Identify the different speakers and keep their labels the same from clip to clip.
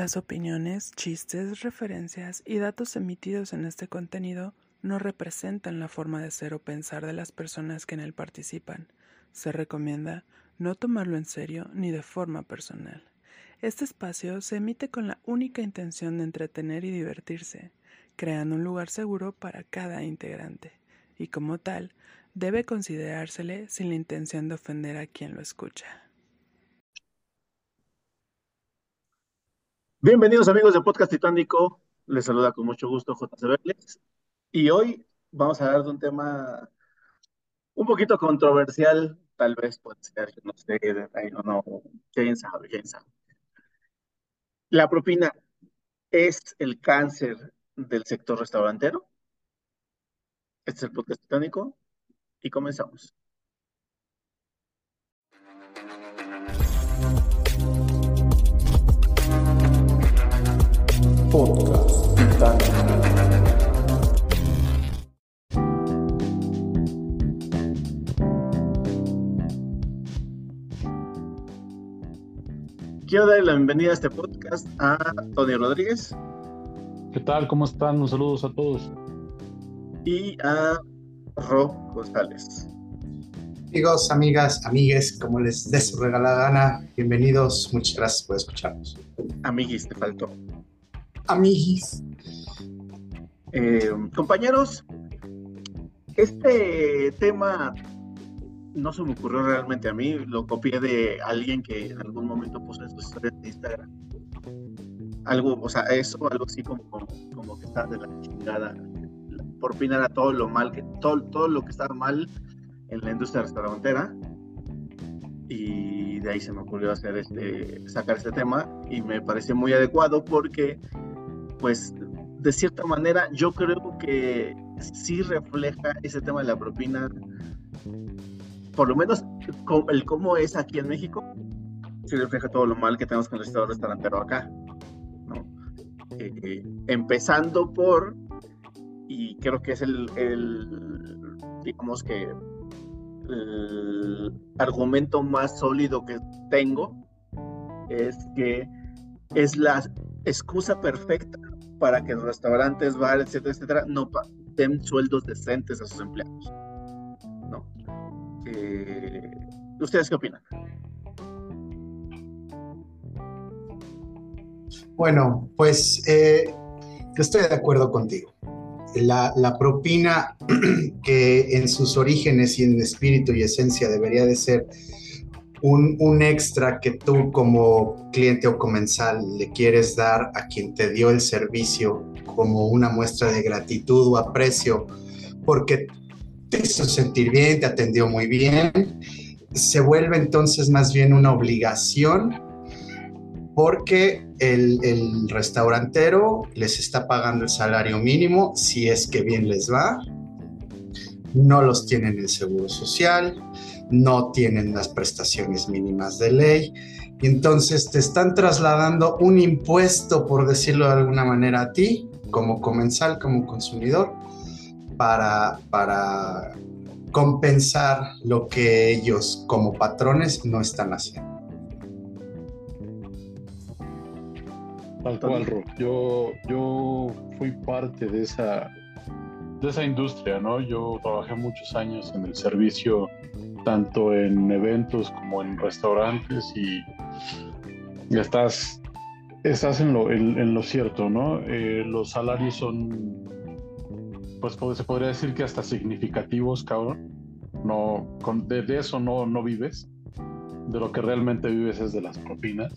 Speaker 1: Las opiniones, chistes, referencias y datos emitidos en este contenido no representan la forma de ser o pensar de las personas que en él participan. Se recomienda no tomarlo en serio ni de forma personal. Este espacio se emite con la única intención de entretener y divertirse, creando un lugar seguro para cada integrante, y como tal, debe considerársele sin la intención de ofender a quien lo escucha.
Speaker 2: Bienvenidos amigos de Podcast Titánico, les saluda con mucho gusto JC Vélez, y hoy vamos a hablar de un tema un poquito controversial, tal vez puede ser, no sé, no, no, quién sabe, quién sabe. La propina es el cáncer del sector restaurantero. Este es el podcast titánico y comenzamos. Quiero darle la bienvenida a este podcast a Tony Rodríguez.
Speaker 3: ¿Qué tal? ¿Cómo están? Un saludos a todos.
Speaker 2: Y a Ro González.
Speaker 4: Amigos, amigas, amigues, como les des su regalada gana, bienvenidos. Muchas gracias por escucharnos.
Speaker 2: Amiguis, te faltó.
Speaker 4: Amiguis.
Speaker 2: Eh, compañeros, este tema no se me ocurrió realmente a mí, lo copié de alguien que en algún momento puso en sus historias de Instagram. Algo, o sea, eso, algo así como, como que está de la chingada, por opinar a todo lo mal, que todo, todo lo que está mal en la industria restaurantera. Y de ahí se me ocurrió hacer este, sacar este tema y me pareció muy adecuado porque, pues, de cierta manera, yo creo que sí refleja ese tema de la propina por lo menos el cómo es aquí en México, sí refleja todo lo mal que tenemos con el estado restaurantero acá. ¿no? Eh, empezando por, y creo que es el, el, digamos que, el argumento más sólido que tengo, es que es la excusa perfecta para que los restaurantes, bares, etcétera, etcétera, no den sueldos decentes a sus empleados. Eh, ¿Ustedes qué opinan?
Speaker 4: Bueno, pues eh, estoy de acuerdo contigo. La, propina que en sus orígenes y en espíritu y esencia debería de ser un, un, extra que tú como cliente o comensal le quieres dar a quien te dio el servicio como una muestra de gratitud o aprecio porque te hizo sentir bien, te atendió muy bien, se vuelve entonces más bien una obligación porque el, restaurantero les está pagando el salario mínimo si es que bien les va, no los tienen el seguro social, no tienen las prestaciones mínimas de ley, y entonces te están trasladando un impuesto, por decirlo de alguna manera, a ti, como comensal, como consumidor, para, compensar lo que ellos como patrones no están haciendo.
Speaker 3: Tal cual, Yo, yo fui parte de esa, de esa industria, ¿no? Yo trabajé muchos años en el servicio, tanto en eventos como en restaurantes y, estás, estás en lo, en, lo cierto, ¿no? Eh, los salarios son pues se podría decir que hasta significativos, cabrón. No, de, eso no, no vives. De lo que realmente vives es de las propinas.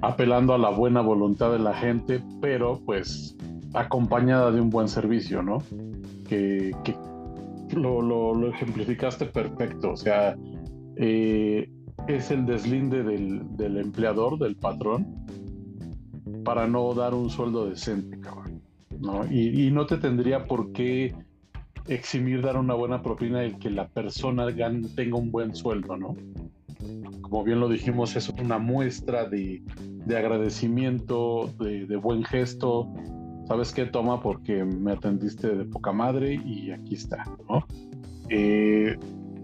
Speaker 3: Apelando a la buena voluntad de la gente, pero pues acompañada de un buen servicio, ¿no? Que, lo, lo, ejemplificaste perfecto. O sea, eh, es el deslinde del, del empleador, del patrón, para no dar un sueldo decente, cabrón. ¿No? Y, no te tendría por qué eximir dar una buena propina y que la persona tenga un buen sueldo, ¿no? Como bien lo dijimos, es una muestra de, agradecimiento, de, buen gesto. ¿Sabes qué? Toma porque me atendiste de poca madre y aquí está, ¿no? Eh,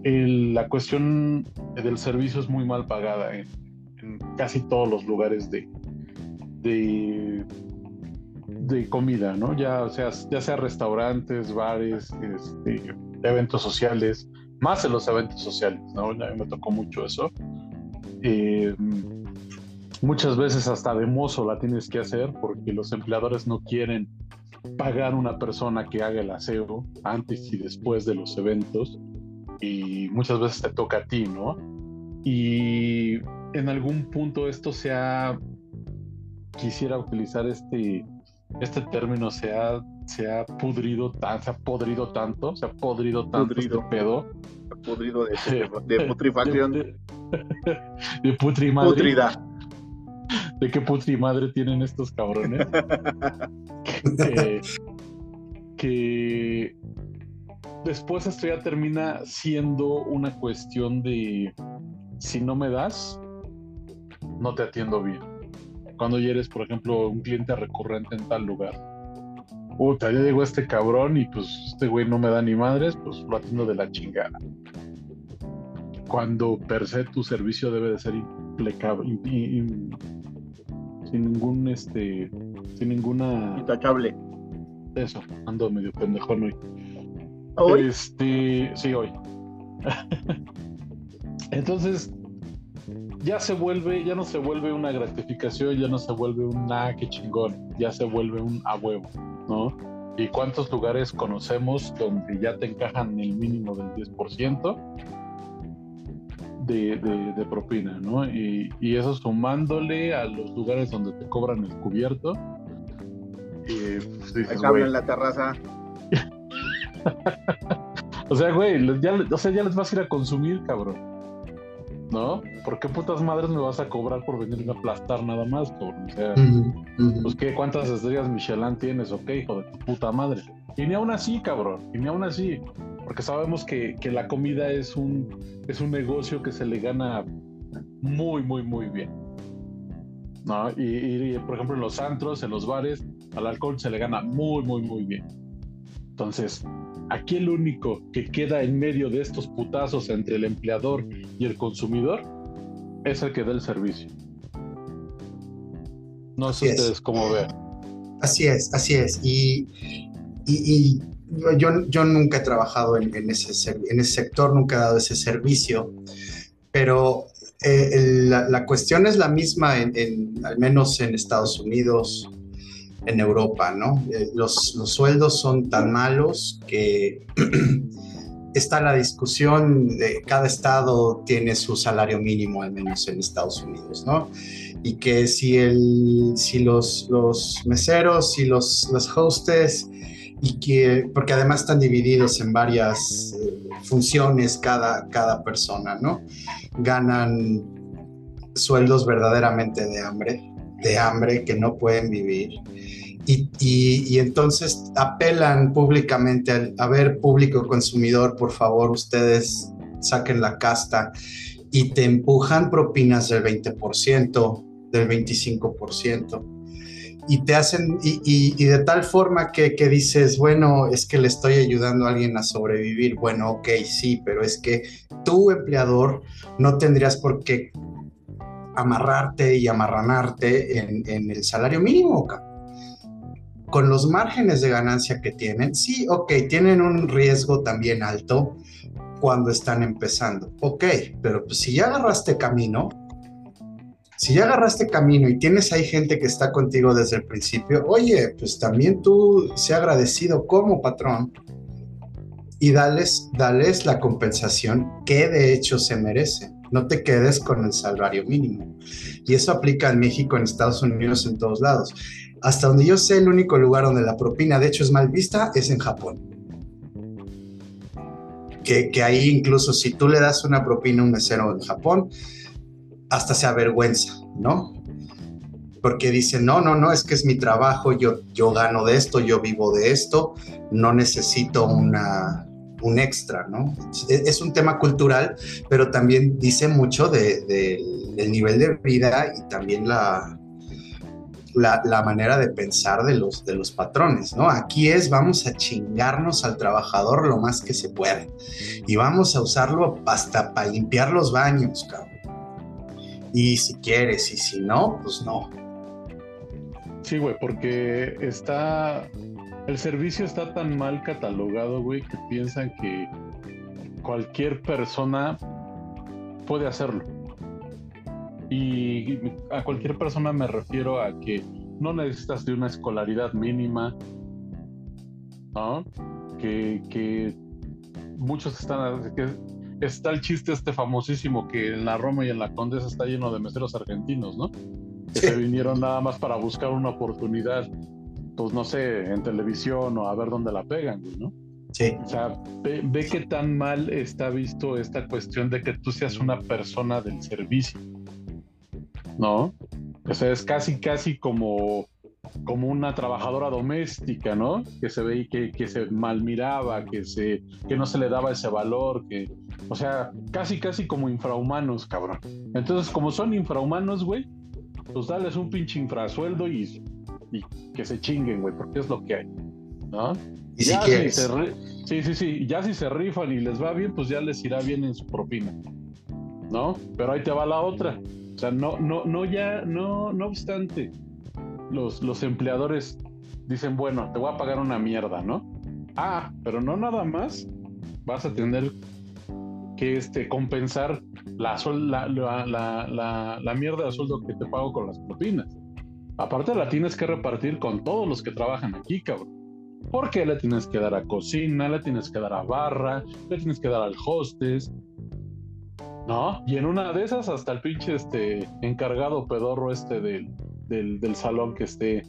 Speaker 3: la cuestión del servicio es muy mal pagada en, casi todos los lugares de, de, de comida, ¿no? Ya sea, ya sea restaurantes, bares, este, eventos sociales, más en los eventos sociales, ¿no? A mí me tocó mucho eso. Eh, muchas veces hasta de mozo la tienes que hacer porque los empleadores no quieren pagar una persona que haga el aseo antes y después de los eventos y muchas veces te toca a ti, ¿no? Y en algún punto esto se ha, quisiera utilizar este, este término, se ha, se ha pudrido, tan, se ha podrido tanto, se ha podrido tanto este
Speaker 5: Pudrido.
Speaker 3: pedo.
Speaker 5: Podrido de, de, de putrefacción.
Speaker 3: De, putrimadre.
Speaker 5: Putrida.
Speaker 3: ¿De qué putrimadre tienen estos cabrones? que, que después esto ya termina siendo una cuestión de si no me das, no te atiendo bien. Cuando ya eres, por ejemplo, un cliente recurrente en tal lugar. Puta, ya llegó este cabrón y pues este güey no me da ni madres, pues lo atiendo de la chingada. Cuando per se tu servicio debe de ser impecable, im- im- sin ningún este, sin ninguna
Speaker 5: Intachable.
Speaker 3: eso, ando medio pendejón hoy.
Speaker 5: Hoy,
Speaker 3: Este, sí, hoy. Entonces, ya se vuelve, ya no se vuelve una gratificación, ya no se vuelve un ah, qué chingón, ya se vuelve un a huevo, ¿no? ¿Y cuántos lugares conocemos donde ya te encajan el mínimo del 10% de, de, de propina, ¿no? Y, y eso sumándole a los lugares donde te cobran el cubierto. Y, pues, dices,
Speaker 5: en la terraza.
Speaker 3: o sea, güey, ya, o sea, ya les vas a ir a consumir, cabrón. ¿No? ¿Por qué putas madres me vas a cobrar por venirme a aplastar nada más, cabrón? O sea, pues qué, ¿cuántas estrellas Michelin tienes o qué, hijo de tu puta madre? Y ni aún así, cabrón, y ni aún así. Porque sabemos que, que la comida es un, es un negocio que se le gana muy, muy, muy bien. ¿No? Y, y, por ejemplo, en los antros, en los bares, al alcohol se le gana muy, muy, muy bien. Entonces, aquí el único que queda en medio de estos putazos entre el empleador y el consumidor es el que da el servicio. No sé
Speaker 4: Así es.
Speaker 3: ustedes cómo vean.
Speaker 4: Así es, así es. Y, y- y yo, yo nunca he trabajado en, en ese, ser- en ese sector, nunca he dado ese servicio, pero eh, la, la cuestión es la misma, en, en- al menos en Estados Unidos, en Europa, ¿no? Eh, los, sueldos son tan malos que está la discusión de cada estado tiene su salario mínimo, al menos en Estados Unidos, ¿no? y que si, el, si los, los meseros y los, los hostes, y que, porque además están divididos en varias eh, funciones cada, cada persona, ¿no? Ganan sueldos verdaderamente de hambre, de hambre que no pueden vivir. Y, y, entonces apelan públicamente al, a ver, público consumidor, por favor, ustedes saquen la casta y te empujan propinas del 20%, del 25%. Y te hacen, y, y, y de tal forma que, que, dices, bueno, es que le estoy ayudando a alguien a sobrevivir. Bueno, ok, sí, pero es que tu empleador no tendrías por qué amarrarte y amarranarte en, el salario mínimo. Con los márgenes de ganancia que tienen, sí, ok, tienen un riesgo también alto cuando están empezando. Ok, pero pues si ya agarraste camino, si ya agarraste camino y tienes ahí gente que está contigo desde el principio, oye, pues también tú sea agradecido como patrón y dales, dales la compensación que de hecho se merece. No te quedes con el salario mínimo. Y eso aplica en México, en Estados Unidos, en todos lados. Hasta donde yo sé, el único lugar donde la propina de hecho es mal vista es en Japón. Que, ahí incluso si tú le das una propina a un mesero en Japón, hasta se avergüenza, ¿no? Porque dicen, no, no, no, es que es mi trabajo, yo, yo gano de esto, yo vivo de esto, no necesito una, un extra, ¿no? Es, un tema cultural, pero también dice mucho de, de, del nivel de vida y también la, la, la, manera de pensar de los, de los patrones, ¿no? Aquí es, vamos a chingarnos al trabajador lo más que se puede y vamos a usarlo hasta para limpiar los baños, cabrón y si quieres y si no, pues no.
Speaker 3: Sí, güey, porque está. El servicio está tan mal catalogado, güey, que piensan que cualquier persona puede hacerlo. Y a cualquier persona me refiero a que no necesitas de una escolaridad mínima, ¿no? Que, que muchos están, que está el chiste este famosísimo que en la Roma y en la Condesa está lleno de meseros argentinos, ¿no? Que se vinieron nada más para buscar una oportunidad, pues no sé, en televisión o a ver dónde la pegan, ¿no?
Speaker 4: Sí.
Speaker 3: O sea, ve, ve qué tan mal está visto esta cuestión de que tú seas una persona del servicio, ¿no? O sea, es casi, casi como como una trabajadora doméstica, ¿no? Que se ve que, que se malmiraba, que, se, que no se le daba ese valor, que, o sea, casi, casi como infrahumanos, cabrón. Entonces, como son infrahumanos, güey, pues dales un pinche infrasueldo y, y que se chinguen, güey, porque es lo que hay, ¿no?
Speaker 4: Y
Speaker 3: Ya
Speaker 4: si quieres.
Speaker 3: se sí, sí, sí, ya si se rifan y les va bien, pues ya les irá bien en su propina, ¿no? Pero ahí te va la otra. O sea, no, no, no ya, no, no obstante, los, los empleadores dicen, bueno, te voy a pagar una mierda, ¿no? Ah, pero no nada más vas a tener que este, compensar la, la, la, la- la mierda de sueldo que te pago con las propinas. Aparte la tienes que repartir con todos los que trabajan aquí, cabrón. Porque le tienes que dar a cocina, le tienes que dar a barra, le tienes que dar al hostes. ¿No? Y en una de esas hasta el pinche este encargado pedorro este del, del, del salón que esté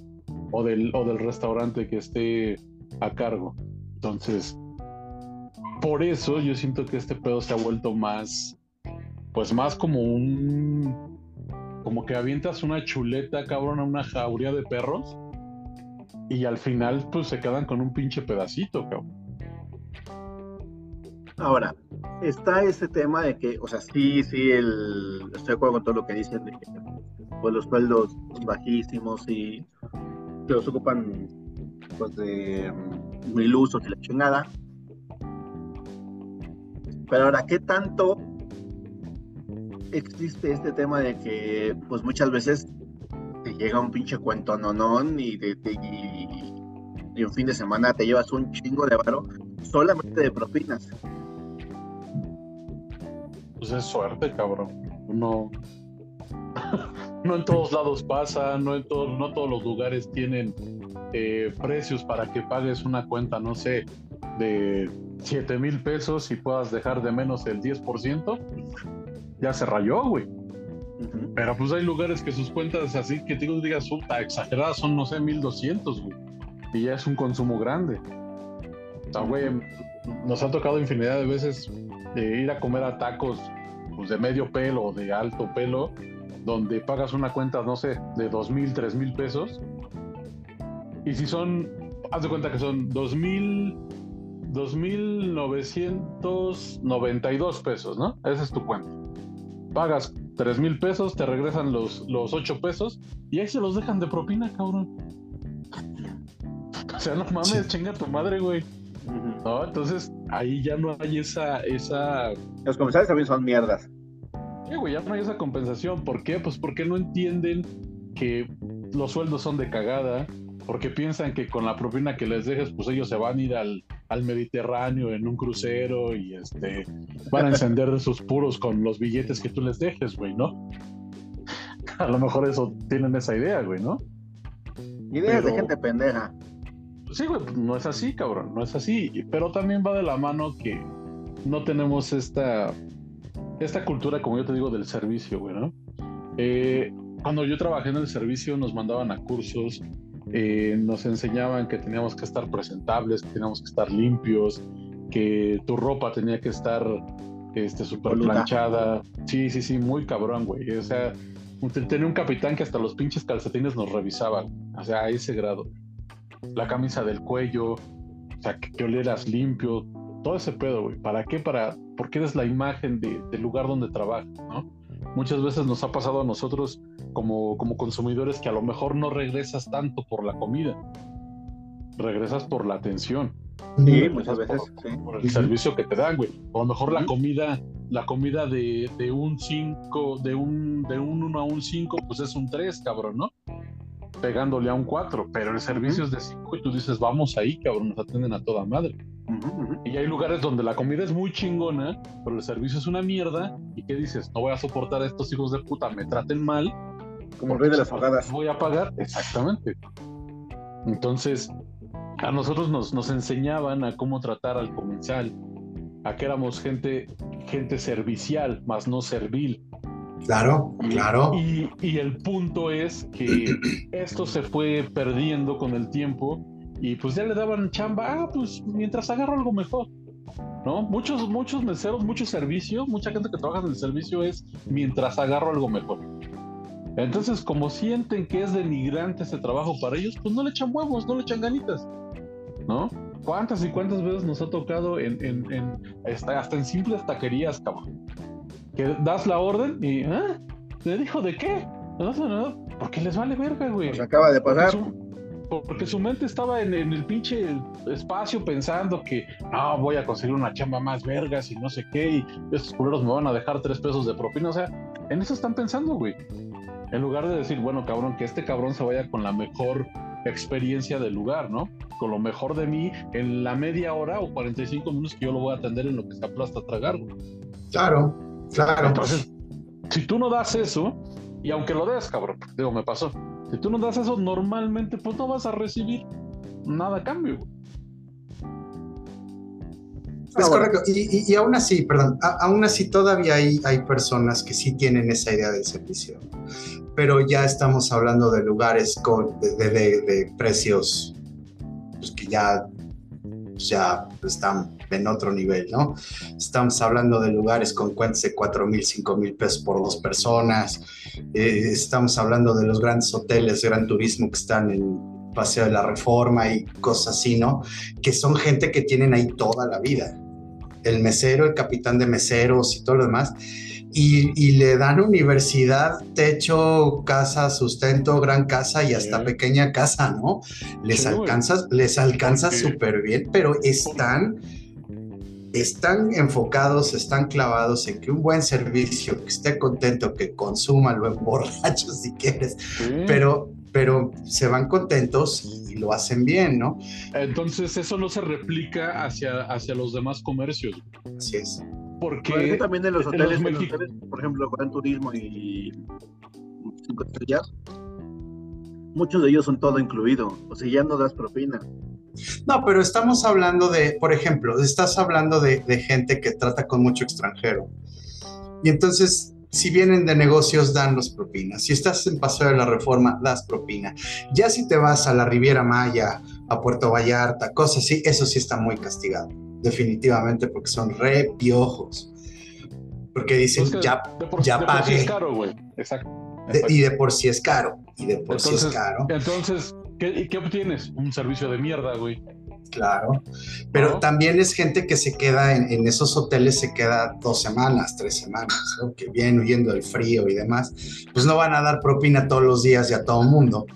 Speaker 3: o del, o del restaurante que esté a cargo. Entonces, por eso yo siento que este pedo se ha vuelto más, pues más como un, como que avientas una chuleta, cabrón, a una jauría de perros y al final pues se quedan con un pinche pedacito, cabrón.
Speaker 5: Ahora, está ese tema de que, o sea, sí, sí, el, estoy de acuerdo con todo lo que dicen de que pues, los sueldos bajísimos y que los ocupan pues de mm, mil usos y la chingada. Pero ahora, ¿qué tanto existe este tema de que pues muchas veces te llega un pinche cuento nonón y, de, de- y, y un fin de semana te llevas un chingo de varo solamente de propinas?
Speaker 3: Pues es suerte, cabrón. No, no en todos lados pasa, no en todos, no todos los lugares tienen eh, precios para que pagues una cuenta, no sé, de 7 mil pesos y puedas dejar de menos el 10%. Ya se rayó, güey. Pero pues hay lugares que sus cuentas así que tú digas, puta, exageradas son, no sé, 1200, güey. Y ya es un consumo grande. O sea, güey, nos ha tocado infinidad de veces de ir a comer a tacos pues, de medio pelo o de alto pelo, donde pagas una cuenta, no sé, de dos mil, tres mil pesos. Y si son, haz de cuenta que son dos mil, dos mil novecientos noventa y dos pesos, ¿no? Esa es tu cuenta. Pagas tres mil pesos, te regresan los, los ocho pesos y ahí se los dejan de propina, cabrón. O sea, no mames,
Speaker 4: Sí.
Speaker 3: chinga tu madre, güey. ¿no? Entonces ahí ya no hay esa, esa,
Speaker 5: Los comerciales también son mierdas.
Speaker 3: Sí, güey, ya no hay esa compensación. ¿Por qué? Pues porque no entienden que los sueldos son de cagada, porque piensan que con la propina que les dejes, pues ellos se van a ir al, al Mediterráneo en un crucero y este van a encender sus puros con los billetes que tú les dejes, güey, ¿no? A lo mejor eso tienen esa idea, güey, ¿no?
Speaker 5: Ideas de gente pendeja.
Speaker 3: Sí, güey, pues no es así, cabrón, no es así. Pero también va de la mano que no tenemos esta, esta cultura, como yo te digo, del servicio, güey, ¿no? Eh, cuando yo trabajé en el servicio nos mandaban a cursos, eh, nos enseñaban que teníamos que estar presentables, que teníamos que estar limpios, que tu ropa tenía que estar este, súper planchada. Sí, sí, sí, muy cabrón, güey. O sea, tenía un capitán que hasta los pinches calcetines nos revisaban, o sea, a ese grado la camisa del cuello, o sea, que, que olieras limpio, todo ese pedo, güey. ¿Para qué? Para, porque eres la imagen de- del lugar donde trabajas, ¿no? Muchas veces nos ha pasado a nosotros como, como consumidores que a lo mejor no regresas tanto por la comida, regresas por la atención,
Speaker 5: Sí, muchas veces, sí.
Speaker 3: por el servicio que te dan, güey. O a lo mejor la comida, la comida de, de un 5, de un de un 1 a un 5, pues es un 3, cabrón, ¿no? Pegándole a un 4, pero el servicio es de 5 y tú dices, vamos ahí, cabrón, nos atienden a toda madre. Y hay lugares donde la comida es muy chingona, pero el servicio es una mierda. ¿Y qué dices? No voy a soportar a estos hijos de puta, me traten mal.
Speaker 5: Como el rey de las fogadas.
Speaker 3: Voy a pagar, exactamente. Entonces, a nosotros nos, nos enseñaban a cómo tratar al comensal, a que éramos gente, gente servicial, más no servil.
Speaker 4: Claro, claro.
Speaker 3: Y, y, el punto es que esto se fue perdiendo con el tiempo y pues ya le daban chamba, ah, pues mientras agarro algo mejor. ¿No? Muchos, muchos meseros, mucho servicio, mucha gente que trabaja en el servicio es mientras agarro algo mejor. Entonces, como sienten que es denigrante ese trabajo para ellos, pues no le echan huevos, no le echan ganitas. ¿No? ¿Cuántas y cuántas veces nos ha tocado en, en, en hasta en simples taquerías, cabrón? Que das la orden y, ¿ah? ¿Le dijo de qué? No, no, no, porque les vale verga, güey.
Speaker 5: Pues acaba de pasar
Speaker 3: porque su mente estaba en, el pinche espacio pensando que no, voy a conseguir una chamba más vergas y no sé qué, y estos culeros me van a dejar tres pesos de propina. O sea, en eso están pensando, güey. En lugar de decir, bueno, cabrón, que este cabrón se vaya con la mejor experiencia del lugar, ¿no? Con lo mejor de mí en la media hora o 45 minutos que yo lo voy a atender en lo que se aplasta a tragar, güey.
Speaker 4: Claro, claro.
Speaker 3: Entonces, si tú no das eso, y aunque lo des, cabrón, digo, me pasó si tú no das eso normalmente, pues no vas a recibir nada a cambio.
Speaker 4: Es correcto. Y, aún así, perdón, aún así todavía hay, hay personas que sí tienen esa idea del servicio. Pero ya estamos hablando de lugares con, de, precios pues, que ya, ya están en otro nivel, ¿no? Estamos hablando de lugares con cuentas de 4 mil, 5 mil pesos por dos personas. Eh, estamos hablando de los grandes hoteles, gran turismo que están en Paseo de la Reforma y cosas así, ¿no? Que son gente que tienen ahí toda la vida. El mesero, el capitán de meseros y todo lo demás. Y, le dan universidad, techo, casa, sustento, gran casa y hasta pequeña casa, ¿no? Les alcanza, les alcanza súper bien, pero están están enfocados, están clavados en que un buen servicio, que esté contento, que consuma lo borracho si quieres, pero, pero se van contentos y, lo hacen bien, ¿no?
Speaker 3: Entonces eso no se replica hacia, hacia los demás comercios.
Speaker 4: Así es.
Speaker 5: Porque también en los hoteles, por ejemplo, Gran Turismo y muchos de ellos son todo incluido, o sea, ya no das propina.
Speaker 4: No, pero estamos hablando de, por ejemplo, estás hablando de, gente que trata con mucho extranjero. Y entonces, si vienen de negocios, dan los propinas. Si estás en Paseo de la Reforma, das propina. Ya si te vas a la Riviera Maya, a Puerto Vallarta, cosas así, eso sí está muy castigado. Definitivamente, porque son re piojos. Porque dicen, ya, ya pagué. es caro, güey. Exacto. y de por sí es caro. Y de por sí es caro.
Speaker 3: Entonces, ¿Qué, ¿Qué obtienes? Un servicio de mierda, güey.
Speaker 4: Claro, pero también es gente que se queda en, esos hoteles, se queda dos semanas, tres semanas, que vienen huyendo del frío y demás, pues no van a dar propina todos los días y a todo mundo.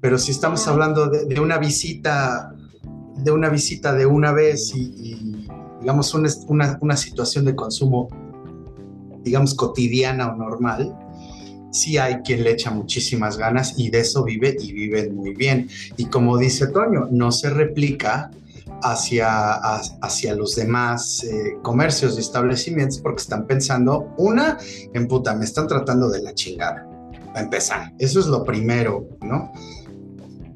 Speaker 4: Pero si estamos hablando de, una visita, de una visita de una vez y, digamos una, una situación de consumo, digamos cotidiana o normal, sí hay quien le echa muchísimas ganas y de eso vive y viven muy bien. Y como dice Toño, no se replica hacia, hacia los demás eh, comercios y establecimientos porque están pensando, una, en puta, me están tratando de la chingada. A empezar, eso es lo primero, ¿no?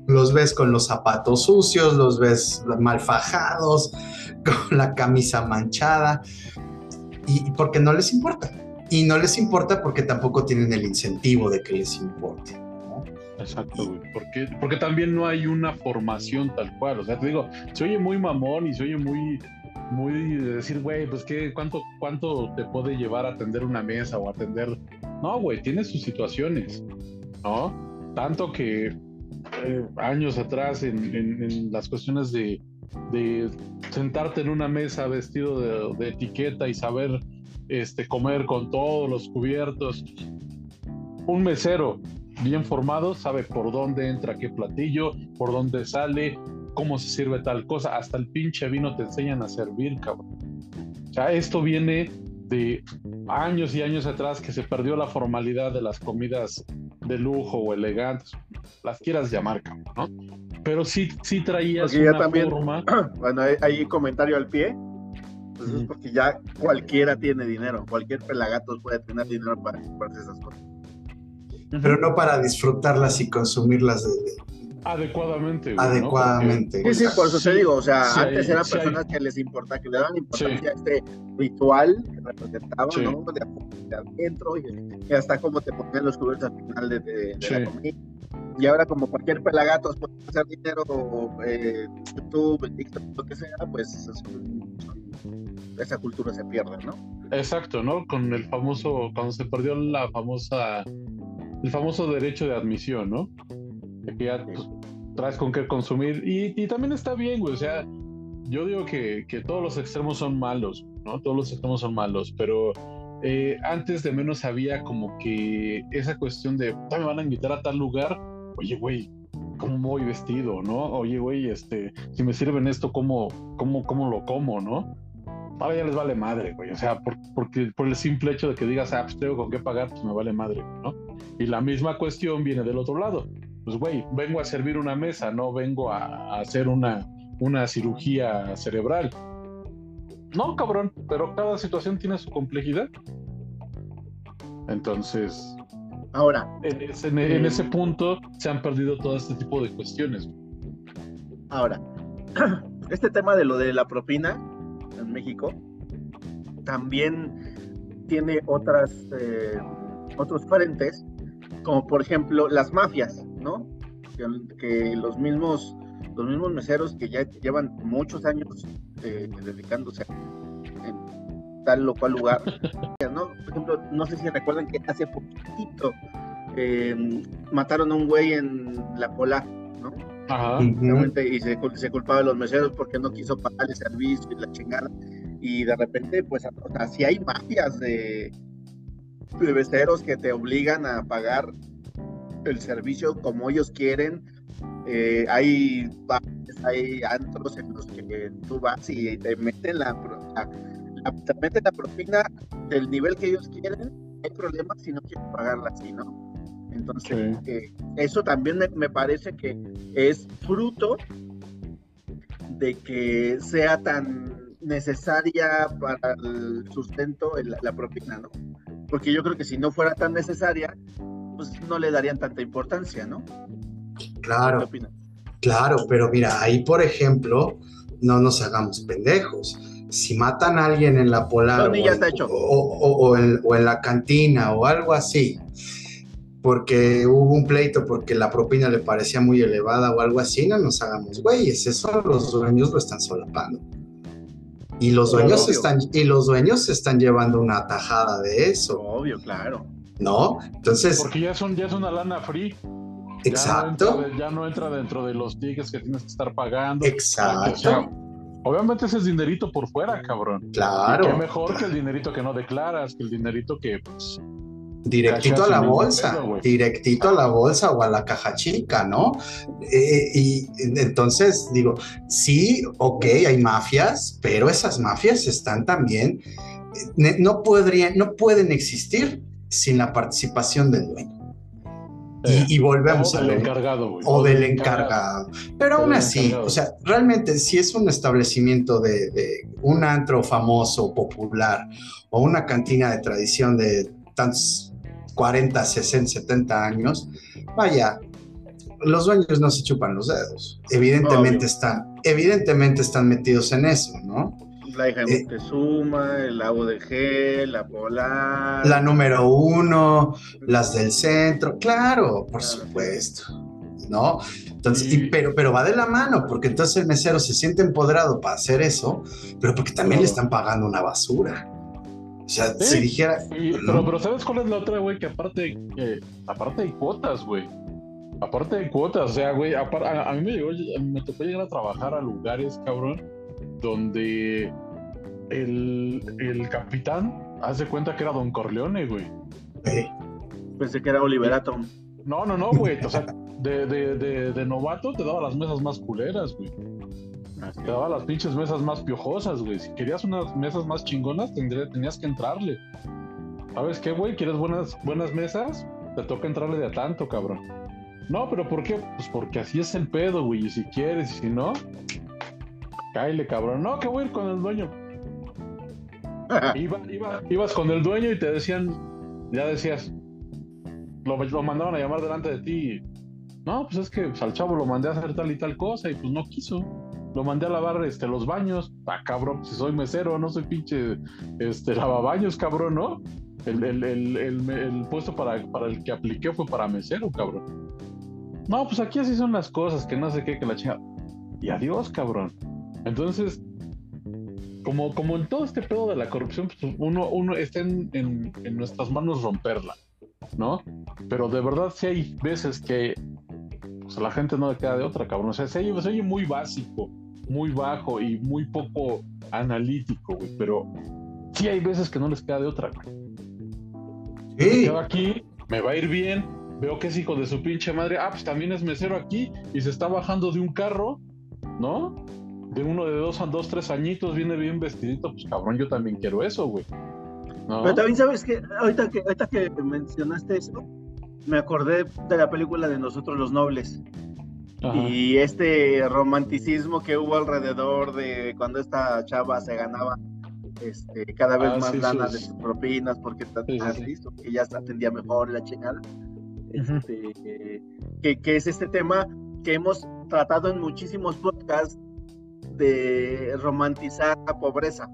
Speaker 4: Los ves con los zapatos sucios, los ves mal fajados, con la camisa manchada, y porque no les importa y no les importa porque tampoco tienen el incentivo de que les importe.
Speaker 3: Exacto, Porque, porque también no hay una formación tal cual. O sea, te digo, se oye muy mamón y se oye muy, muy de decir, güey, pues qué, cuánto, cuánto te puede llevar a atender una mesa o atender. No, güey, tiene sus situaciones, ¿no? Tanto que eh, años atrás en, las cuestiones de, de, sentarte en una mesa vestido de, de etiqueta y saber este, comer con todos los cubiertos. Un mesero bien formado sabe por dónde entra qué platillo, por dónde sale, cómo se sirve tal cosa. Hasta el pinche vino te enseñan a servir, cabrón. O sea, esto viene de años y años atrás que se perdió la formalidad de las comidas de lujo o elegantes. las quieras llamar, cabrón, ¿no? Pero sí, sí traías una
Speaker 2: también,
Speaker 3: forma.
Speaker 2: Bueno, hay, comentario al pie. Pues es porque ya cualquiera tiene dinero, cualquier pelagato puede tener dinero para comprarse esas cosas.
Speaker 4: Pero no para disfrutarlas y consumirlas de,
Speaker 3: adecuadamente.
Speaker 4: adecuadamente.
Speaker 2: sí, sí, por eso te digo, o sea, antes eran personas que les importa, que le daban importancia a este ritual que representaba, ¿no? De, adentro y, hasta como te ponían los cubiertos al final de, la comida. Y ahora como cualquier pelagato puede hacer dinero, eh, YouTube, TikTok, lo que sea, pues esa cultura se pierde, ¿no?
Speaker 3: Exacto, ¿no? Con el famoso, cuando se perdió la famosa, el famoso derecho de admisión, ¿no? que ya pues, traes con qué consumir. Y, también está bien, güey. O sea, yo digo que, todos los extremos son malos, ¿no? Todos los extremos son malos, pero eh, antes de menos había como que esa cuestión de, me van a invitar a tal lugar. Oye, güey, ¿cómo voy vestido, no? Oye, güey, este, si me sirven esto, ¿cómo, cómo, cómo lo como, no? Ahora ya les vale madre, güey. O sea, por, porque por el simple hecho de que digas, ah, pues tengo con qué pagar, pues me vale madre, ¿no? Y la misma cuestión viene del otro lado pues güey, vengo a servir una mesa, no vengo a, hacer una, una cirugía cerebral. No, cabrón, pero cada situación tiene su complejidad. Entonces,
Speaker 2: ahora,
Speaker 3: en ese, en ese punto se han perdido todo este tipo de cuestiones.
Speaker 2: Ahora, este tema de lo de la propina en México también tiene otras eh, otros frentes, como por ejemplo las mafias. ¿no? Que, los mismos los mismos meseros que ya llevan muchos años eh, dedicándose en tal o cual lugar, ¿no? Por ejemplo, no sé si recuerdan que hace poquito em, mataron a un güey en la Polar, ¿no? Ajá. Y se, se, culpaba a los meseros porque no quiso pagar el servicio y la chingada. Y de repente, pues, o si hay mafias de, de meseros que te obligan a pagar el servicio como ellos quieren. Eh, hay hay antros en los que tú vas y te meten la, te meten la propina del nivel que ellos quieren. Hay problemas si no quieren pagarla así, ¿no? Entonces, eh, eso también me, parece que es fruto de que sea tan necesaria para el sustento la propina, ¿no? Porque yo creo que si no fuera tan necesaria, pues no le darían tanta importancia, ¿no?
Speaker 4: Claro. Claro, pero mira, ahí por ejemplo, no nos hagamos pendejos. Si matan a alguien en la polar o, en, la cantina o algo así, porque hubo un pleito porque la propina le parecía muy elevada o algo así, no nos hagamos güeyes, eso los dueños lo están solapando. Y los dueños están y los dueños se están llevando una tajada de eso.
Speaker 2: Obvio, claro.
Speaker 4: ¿no? Entonces...
Speaker 3: Porque ya es, ya es una lana free.
Speaker 4: Exacto.
Speaker 3: Ya no, entra, dentro de los tickets que tienes que estar pagando.
Speaker 4: Exacto.
Speaker 3: obviamente ese es dinerito por fuera, cabrón.
Speaker 4: Claro.
Speaker 3: Y qué mejor que el dinerito que no declaras, que el dinerito que... Pues,
Speaker 4: directito a la bolsa, directito a la bolsa o a la caja chica, ¿no? Eh, y entonces digo, sí, ok, hay mafias, pero esas mafias están también, eh, no podrían, no pueden existir sin la participación del dueño. y, volvemos
Speaker 3: a del encargado,
Speaker 4: O, del encargado. Pero aún así, o sea, realmente si es un establecimiento de, un antro famoso, popular, o una cantina de tradición de tantos 40, 60, 70 años, vaya, los dueños no se chupan los dedos. Evidentemente están, evidentemente están metidos en eso, ¿no?
Speaker 2: La hija de el lago de Gel, la Polar.
Speaker 4: La número uno, las del centro, claro, por supuesto. ¿No? Entonces, pero, pero va de la mano, porque entonces el mesero se siente empoderado para hacer eso, pero porque también le están pagando una basura. O sea, si dijera.
Speaker 3: pero, pero, ¿sabes cuál es la otra, güey? Que aparte, aparte hay cuotas, güey. Aparte de cuotas, o sea, güey, a, a, mí me, llegó, me tocó llegar a trabajar a lugares, cabrón, donde el, el capitán hace cuenta que era Don Corleone, güey.
Speaker 2: Pensé que era Oliverato.
Speaker 3: No, no, no, güey. O sea, de, de, de, novato te daba las mesas más culeras, güey. Te daba las pinches mesas más piojosas, güey. Si querías unas mesas más chingonas, tenías que entrarle. ¿Sabes qué, güey? ¿Quieres buenas, buenas mesas? Te toca entrarle de a tanto, cabrón. No, pero ¿por qué? Pues porque así es el pedo, güey. Y si quieres, y si no, cáile, cabrón. No, que voy a ir con el dueño. ibas con el dueño y te decían, ya decías, lo, lo mandaban a llamar delante de ti. No, pues es que pues, al chavo lo mandé a hacer tal y tal cosa y pues no quiso. Lo mandé a lavar este, los baños. Ah, cabrón, si soy mesero, no soy pinche este, lavabaños, cabrón, ¿no? El, el, puesto para, para el que apliqué fue para mesero, cabrón. No, pues aquí así son las cosas, que no sé qué, que la chinga. Y adiós, cabrón. Entonces, como, como en todo este pedo de la corrupción, pues uno, uno está en, en, nuestras manos romperla, ¿no? Pero de verdad sí hay veces que pues, a la gente no le queda de otra, cabrón. O sea, se oye, se oye muy básico, muy bajo y muy poco analítico, güey. Pero sí hay veces que no les queda de otra, güey. Sí. aquí, me va a ir bien, veo que es hijo de su pinche madre. Ah, pues también es mesero aquí y se está bajando de un carro, ¿no? De uno de dos a dos, tres añitos, viene bien vestidito. Pues cabrón, yo también quiero eso, güey.
Speaker 2: Pero también sabes que ahorita, que ahorita que mencionaste eso, me acordé de la película de Nosotros los Nobles. Y este romanticismo que hubo alrededor de cuando esta chava se ganaba este, cada vez ah, más lana de sus propinas porque que ya se atendía mejor la chingada. Este, que, es este tema que hemos tratado en muchísimos podcasts de romantizar la pobreza,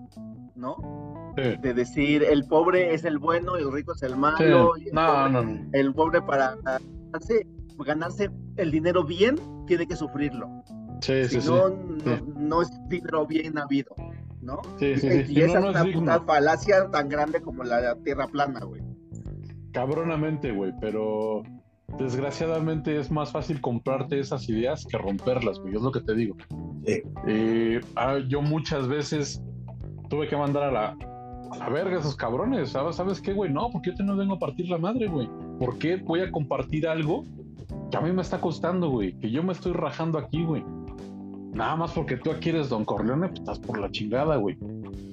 Speaker 2: ¿no? De decir el pobre es el bueno, el rico es el malo, el, pobre, el, pobre, para ganarse, ganarse, el dinero bien tiene que sufrirlo. si no, no, es dinero bien habido, ¿no? y, esa es una falacia tan grande como la tierra plana, güey
Speaker 3: cabronamente, güey, pero desgraciadamente es más fácil comprarte esas ideas que romperlas, güey, es lo que te digo. Eh, ah, yo muchas veces tuve que mandar a la, a la verga esos cabrones, ¿sabes? ¿Sabes qué, güey? No, porque yo te no vengo a partir la madre, güey. ¿Por qué voy a compartir algo que a mí me está costando, güey? Que yo me estoy rajando aquí, güey. Nada más porque tú aquí eres Don Corleone, pues estás por la chingada, güey.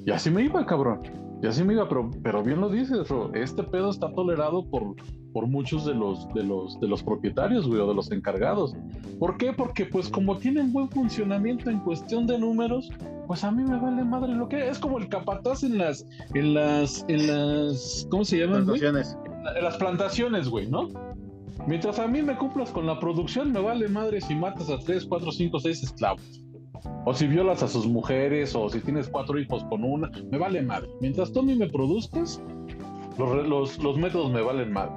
Speaker 3: Y así me iba, cabrón. Y así me iba, pero, pero bien lo dices, este pedo está tolerado por, por muchos de los, de los, de los propietarios, güey, o de los encargados. ¿Por qué? Porque pues como tienen buen funcionamiento en cuestión de números, pues a mí me vale madre lo que es como el capataz en las, en las, en las, ¿cómo se llaman? Plantaciones. En, las plantaciones, güey, ¿no? Mientras a mí me cumplas con la producción, me vale madre si matas a 3, 4, 5, 6 esclavos. O si violas a sus mujeres, o si tienes cuatro hijos con una, me vale madre. Mientras tú a mí me produzcas, los, los, métodos me valen madre.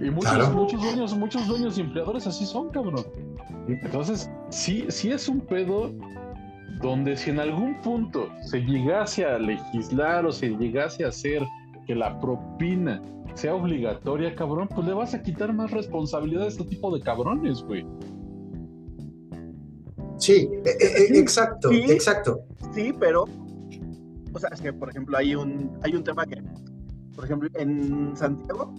Speaker 3: Y muchos, muchos dueños, muchos dueños y empleadores así son, cabrón. Entonces, sí, sí es un pedo donde si en algún punto se llegase a legislar o se llegase a hacer que la propina sea obligatoria, cabrón, pues le vas a quitar más responsabilidad a este tipo de cabrones, güey.
Speaker 4: Sí, e, e, e, exacto, exacto.
Speaker 2: Sí, pero, o sea, es que, por ejemplo, hay un, hay un tema que, por ejemplo, en Santiago,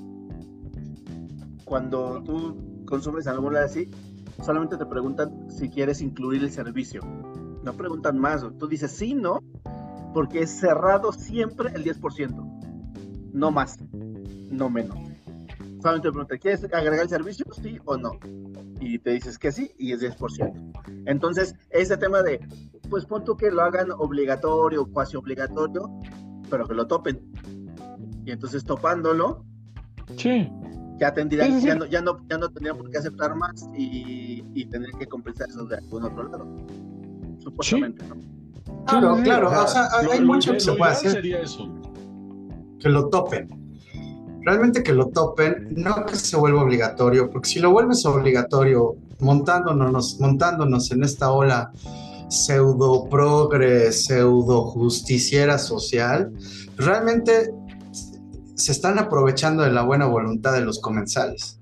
Speaker 2: cuando tú consumes algo así, solamente te preguntan si quieres incluir el servicio. No preguntan más. Tú dices sí, no, porque es cerrado siempre el 10%. No más, no menos. Solamente te preguntan, ¿quieres agregar el servicio? Sí o no y te dices que sí y es 10%. Entonces, ese tema de, pues pon tú que lo hagan obligatorio, cuasi obligatorio, pero que lo topen. Y entonces topándolo,
Speaker 3: sí.
Speaker 2: ya tendrían, Ya, no, ya, no, ya no tendrían por qué aceptar más y, y tener que compensar eso de algún otro lado. Supuestamente, ¿no?
Speaker 4: Claro, claro, o sea, hay mucho que se puede hacer. Que lo topen realmente que lo topen, no que se vuelva obligatorio, porque si lo vuelves obligatorio montándonos, montándonos en esta ola pseudo progre, pseudo justiciera social, realmente se están aprovechando de la buena voluntad de los comensales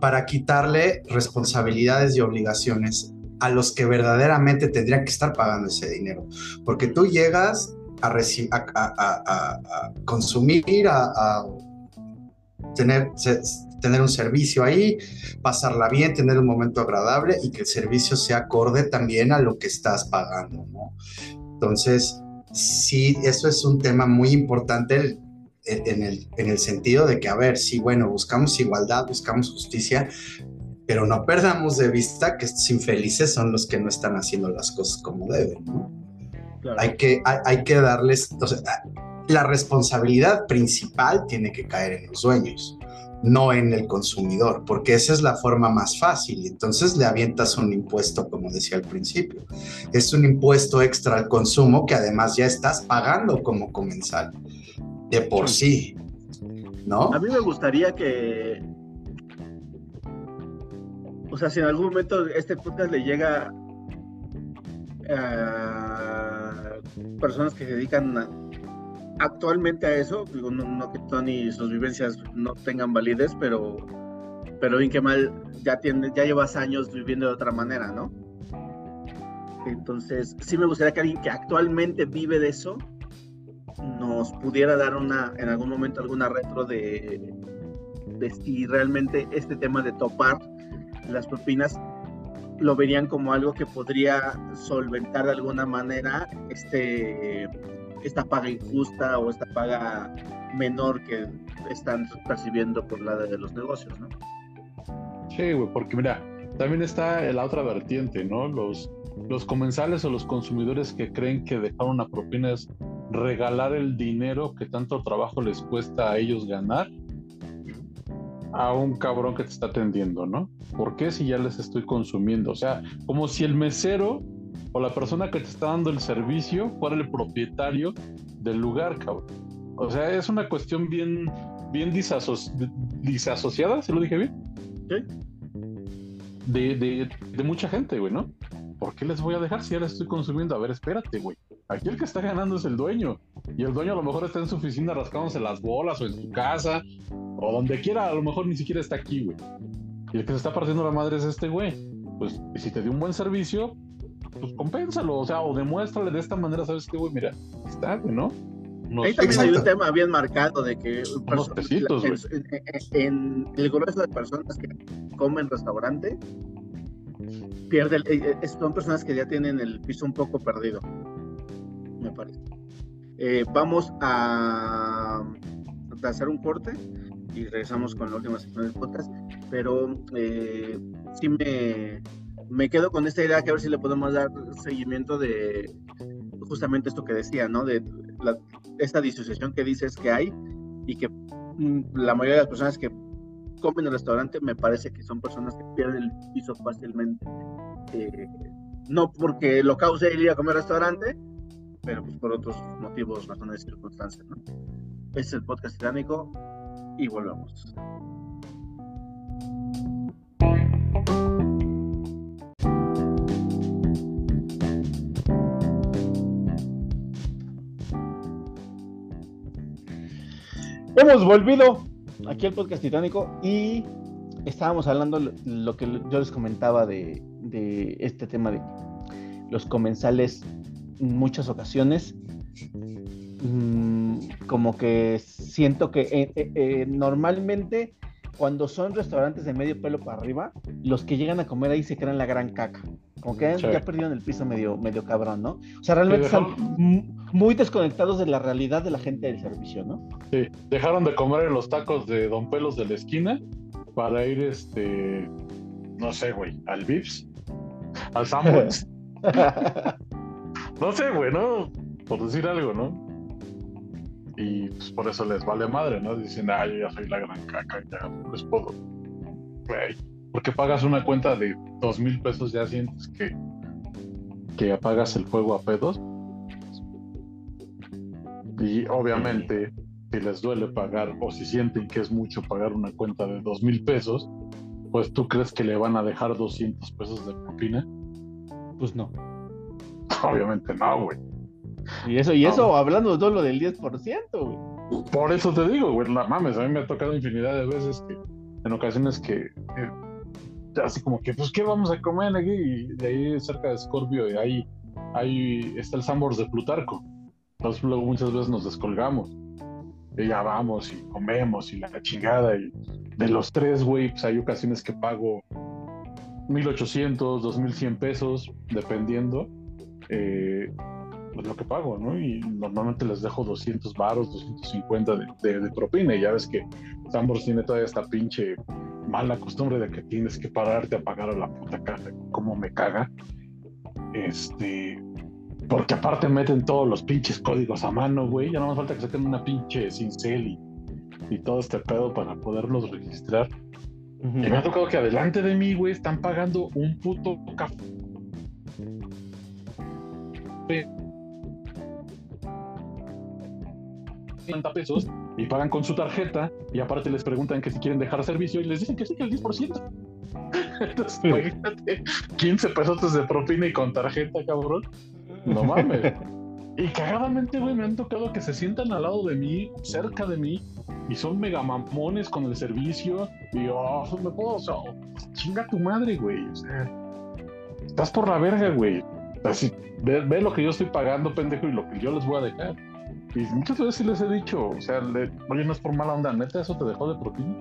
Speaker 4: para quitarle responsabilidades y obligaciones a los que verdaderamente tendrían que estar pagando ese dinero. Porque tú llegas a, consumir, a, tener, tener un servicio ahí, pasarla bien, tener un momento agradable y que el servicio sea acorde también a lo que estás pagando, ¿no? Entonces, sí, eso es un tema muy importante, en el, en el sentido de que, a ver, sí, bueno, buscamos igualdad, buscamos justicia, pero no perdamos de vista que estos infelices son los que no están haciendo las cosas como deben, ¿no? Hay, que, hay, que darles, la responsabilidad principal tiene que caer en los dueños no en el consumidor, porque esa es la forma más fácil. Entonces le avientas un impuesto, como decía al principio. Es un impuesto extra al consumo que además ya estás pagando como comensal, de por sí. ¿No?
Speaker 2: A mí me gustaría que, o sea, si en algún momento este podcast le llega a personas que se dedican actualmente a eso, digo, no, que Tony y sus vivencias no tengan validez, pero, pero bien que mal, ya, tiene, ya llevas años viviendo de otra manera, ¿no? Entonces, sí me gustaría que alguien que actualmente vive de eso nos pudiera dar una, en algún momento, alguna retro de, de si realmente este tema de topar las propinas lo verían como algo que podría solventar de alguna manera este esta paga injusta o esta paga menor que están percibiendo por la de los negocios, ¿no?
Speaker 3: Sí, güey, porque mira, también está la otra vertiente, ¿no? Los, los comensales o los consumidores que creen que dejar una propina es regalar el dinero que tanto trabajo les cuesta a ellos ganar a un cabrón que te está atendiendo, ¿no? ¿Por qué si ya les estoy consumiendo? O sea, como si el mesero o la persona que te está dando el servicio fuera el propietario del lugar, cabrón. O sea, es una cuestión bien, bien disasociada, ¿se lo dije bien? Sí. De, de, mucha gente, güey, ¿no? ¿Por qué les voy a dejar si ya les estoy consumiendo? A ver, espérate, güey. Aquí el que está ganando es el dueño. Y el dueño a lo mejor está en su oficina rascándose las bolas o en su casa o donde quiera. A lo mejor ni siquiera está aquí, güey. Y el que se está partiendo la madre es este güey. Pues si te dio un buen servicio, pues compénsalo, o sea, o demuéstrale de esta manera, ¿sabes qué, güey? Mira, está, güey, ¿no?
Speaker 2: Ahí también hay un tema bien marcado de que en, el grueso de personas que comen restaurante pierde eh, eh, son personas que ya tienen el piso un poco perdido me parece eh, vamos a, hacer un corte y regresamos con la última sección del podcast pero eh, sí me me quedo con esta idea que a ver si le podemos dar seguimiento de justamente esto que decía, ¿no? De esta disociación que dices que hay y que mm, la mayoría de las personas que comen en el restaurante me parece que son personas que pierden el piso fácilmente. Eh, no porque lo cause el ir a comer al restaurante, pero pues por otros motivos, razones y circunstancias. Este es el podcast titánico y volvemos. Hemos volvido aquí al podcast titánico y estábamos hablando lo que yo les comentaba de, este tema de los comensales en muchas ocasiones mm, como que siento que eh, eh, eh, normalmente cuando son restaurantes de medio pelo para arriba, los que llegan a comer ahí se crean la gran caca. Como que ya perdieron el piso medio, medio cabrón, ¿no? O sea, realmente están muy desconectados de la realidad de la gente del servicio, ¿no?
Speaker 3: Sí, dejaron de comer en los tacos de Don Pelos de la esquina para ir, este, no sé, güey, al Vips, al Sandwich. no sé, güey, ¿no? Por decir algo, ¿no? Y pues por eso les vale madre, ¿no? Dicen, ah, yo ya soy la gran caca, ya les puedo. Güey, porque pagas una cuenta de dos mil pesos, ya sientes que, que apagas el fuego a pedos. Y obviamente, si les duele pagar o si sienten que es mucho pagar una cuenta de dos mil pesos, pues tú crees que le van a dejar 200 pesos de propina?
Speaker 2: Pues no.
Speaker 3: Obviamente no, güey.
Speaker 2: Y eso, y eso hablando de todo lo del 10%, güey.
Speaker 3: Por eso te digo, güey, la mames, a mí me ha tocado infinidad de veces que en ocasiones que eh, así como que, pues, ¿qué vamos a comer aquí? Y de ahí cerca de Scorpio, y ahí, ahí está el Sambors de Plutarco. Entonces luego muchas veces nos descolgamos. Y ya vamos y comemos y la chingada. Y de los tres, güey, pues hay ocasiones que pago 1800, 2100 pesos, dependiendo. Eh, pues lo que pago, ¿no? Y normalmente les dejo 200 varos, 250 de, de, propina y ya ves que Sambors tiene toda esta pinche mala costumbre de que tienes que pararte a pagar a la puta caja, como me caga. Este, porque aparte meten todos los pinches códigos a mano, güey, ya no más falta que saquen una pinche cincel y, y todo este pedo para poderlos registrar. Y me ha tocado que adelante de mí, güey, están pagando un puto café pesos y pagan con su tarjeta y aparte les preguntan que si quieren dejar servicio y les dicen que sí, que el 10%. Entonces, imagínate, 15 pesos de propina y con tarjeta, cabrón. No mames. Y cagadamente, güey, me han tocado que se sientan al lado de mí, cerca de mí, y son mega mamones con el servicio. Y yo, oh, me puedo, o sea, chinga tu madre, güey. O sea, estás por la verga, güey. Así, ve, ve, lo que yo estoy pagando, pendejo, y lo que yo les voy a dejar. Y muchas veces les he dicho, o sea, oye, no es por mala onda, neta, eso te dejó de propina.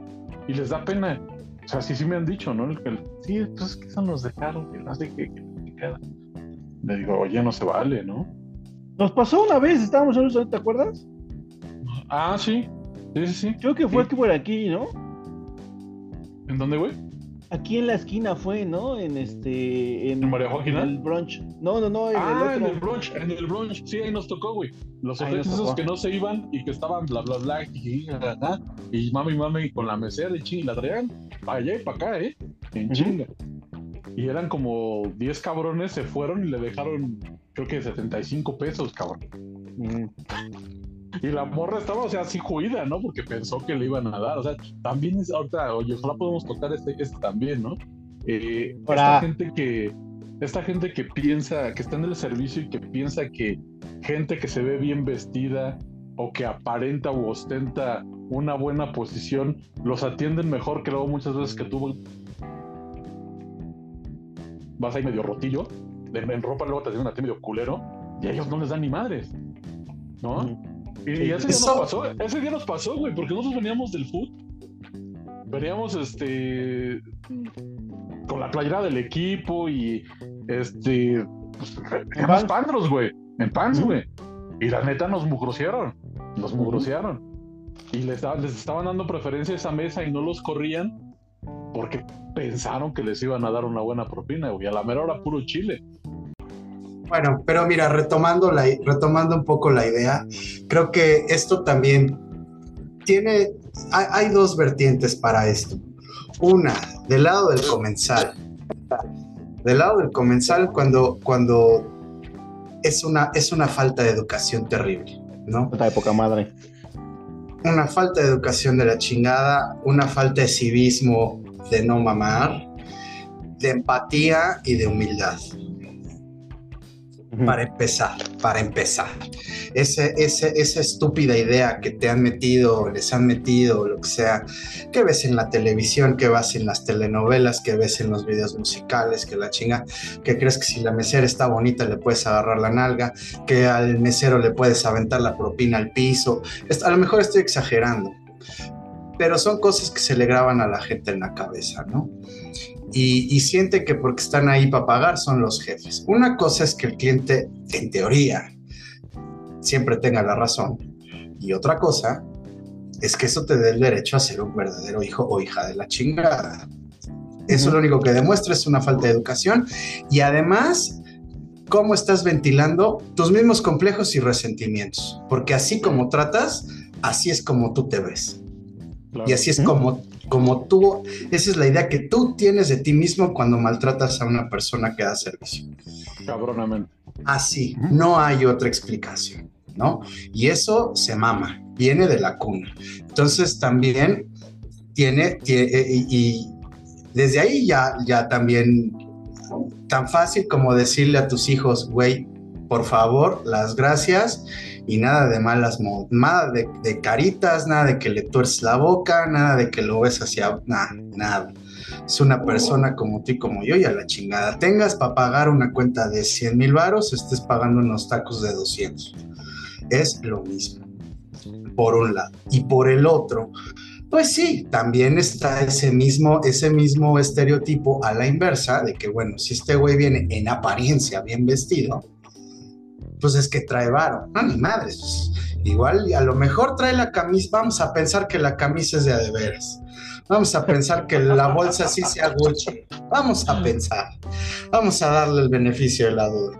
Speaker 3: Y les da pena. O sea, sí, sí me han dicho, ¿no? El, sí, pues que eso nos dejaron, que no sé qué, que, Le digo, oye, no se vale, ¿no?
Speaker 2: Nos pasó una vez, estábamos en un ¿te acuerdas?
Speaker 3: Ah, sí. Sí, sí, sí.
Speaker 2: Creo que fue aquí por aquí, ¿no?
Speaker 3: ¿En dónde, güey?
Speaker 2: Aquí en la esquina fue, ¿no? En este. En,
Speaker 3: María Joaquín.
Speaker 2: En el brunch. No, no, no.
Speaker 3: En ah, el en el brunch. En el brunch. Sí, ahí nos tocó, güey. Los esos que no se iban y que estaban bla, bla, bla. Y, y mami, mami con la mesera y ching, la traían para allá y para acá, ¿eh? En chinga. Y eran como 10 cabrones, se fueron y le dejaron, creo que 75 pesos, cabrón. Y la morra estaba, o sea, así juida, ¿no? Porque pensó que le iban a dar. O sea, también es ahorita, oye, ojalá podemos tocar este, este también, ¿no? Eh, Esta gente que. Esta gente que piensa, que está en el servicio y que piensa que gente que se ve bien vestida o que aparenta o ostenta una buena posición, los atienden mejor que luego muchas veces que tú vas ahí medio rotillo, en ropa luego te atienden a ti medio culero, y a ellos no les dan ni madres, ¿no? Y, ese día nos pasó, ese día nos pasó, güey, porque nosotros veníamos del foot, veníamos este con la playera del equipo y este pues, en pandros, güey, en pants, güey. Y la neta nos mugrosearon, nos mugrosearon. Y les, les estaban dando preferencia a esa mesa y no los corrían porque pensaron que les iban a dar una buena propina, güey. A la mera hora puro chile.
Speaker 4: Bueno, pero mira, retomando, la, retomando un poco la idea, creo que esto también tiene, hay, dos vertientes para esto. Una, del lado del comensal. Del lado del comensal, cuando, cuando es, una, es una falta de educación terrible, ¿no?
Speaker 2: Esta época madre.
Speaker 4: Una falta de educación de la chingada, una falta de civismo de no mamar, de empatía y de humildad para empezar, para empezar. Ese, esa estúpida idea que te han metido, les han metido, lo que sea, que ves en la televisión, que vas en las telenovelas, que ves en los videos musicales, que la chinga, que crees que si la mesera está bonita le puedes agarrar la nalga, que al mesero le puedes aventar la propina al piso. A lo mejor estoy exagerando, pero son cosas que se le graban a la gente en la cabeza, ¿no? y, siente que porque están ahí para pagar son los jefes. Una cosa es que el cliente, en teoría, siempre tenga la razón. Y otra cosa es que eso te dé el derecho a ser un verdadero hijo o hija de la chingada. Eso lo único que demuestra es una falta de educación y además cómo estás ventilando tus mismos complejos y resentimientos. Porque así como tratas, así es como tú te ves. Y así es como como tú, esa es la idea que tú tienes de ti mismo cuando maltratas a una persona que da servicio.
Speaker 3: Cabronamente.
Speaker 4: Así, no hay otra explicación, ¿no? Y eso se mama, viene de la cuna. Entonces también tiene, eh, y, desde ahí ya, ya también, tan fácil como decirle a tus hijos, güey, por favor, las gracias y nada de malas, nada de, caritas, nada de que le tuerces la boca, nada de que lo ves hacia, nada, nada. Es una persona como tú y como yo y a la chingada. Tengas para pagar una cuenta de 100 mil varos, estés pagando unos tacos de 200. Es lo mismo, por un lado. Y por el otro, pues sí, también está ese mismo, ese mismo estereotipo a la inversa de que, bueno, si este güey viene en apariencia bien vestido, pues es que trae varo. No, ni madres. Igual, a lo mejor trae la camisa, vamos a pensar que la camisa es de adeveras. Vamos a pensar que la bolsa sí sea Gucci. Vamos a pensar. Vamos a darle el beneficio de la duda.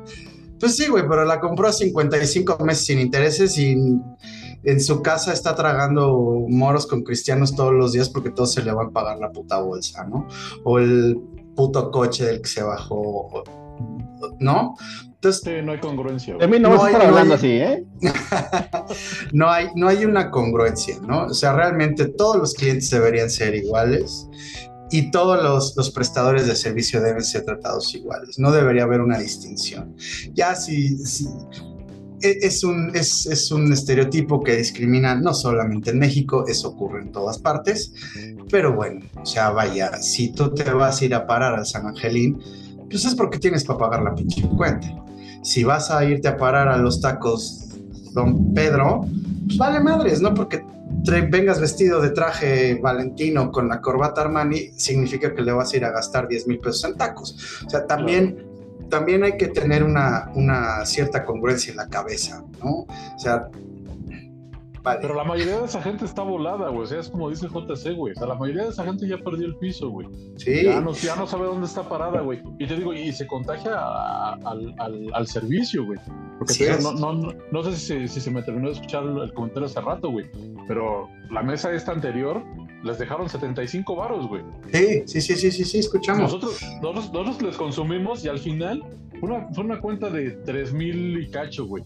Speaker 4: Pues sí, güey, pero la compró a 55 meses sin intereses y en su casa está tragando moros con cristianos todos los días porque todos se le van a pagar la puta bolsa, ¿no? O el puto coche del que se bajó, ¿no?
Speaker 3: Entonces, no hay congruencia.
Speaker 2: De mí no, vas a estar hablando así, ¿eh?
Speaker 4: no, hay, no hay una congruencia, ¿no? O sea, realmente todos los clientes deberían ser iguales y todos los, los, prestadores de servicio deben ser tratados iguales. No debería haber una distinción. Ya si, e, es, un, es, es, un estereotipo que discrimina no solamente en México, eso ocurre en todas partes, pero bueno, o sea, vaya, si tú te vas a ir a parar al San Angelín, pues es porque tienes para pagar la pinche cuenta. Si vas a irte a parar a los tacos Don Pedro, pues vale madres, ¿no? Porque vengas vestido de traje valentino con la corbata Armani, significa que le vas a ir a gastar 10 mil pesos en tacos. O sea, también, también hay que tener una, una cierta congruencia en la cabeza, ¿no? O sea,
Speaker 3: pero la mayoría de esa gente está volada, güey. O sea, es como dice JC, güey. O sea, la mayoría de esa gente ya perdió el piso, güey.
Speaker 4: Sí.
Speaker 3: Ya no, ya no sabe dónde está parada, güey. Y te digo, y se contagia al, al, al, servicio, güey. Porque sí no, no, no, sé si, si, se me terminó de escuchar el comentario hace rato, güey. Pero la mesa esta anterior les dejaron 75 varos, güey.
Speaker 4: Sí, sí, sí, sí, sí, sí, escuchamos.
Speaker 3: Nosotros, nosotros, nosotros les consumimos y al final fue una, fue una cuenta de 3 mil y cacho, güey.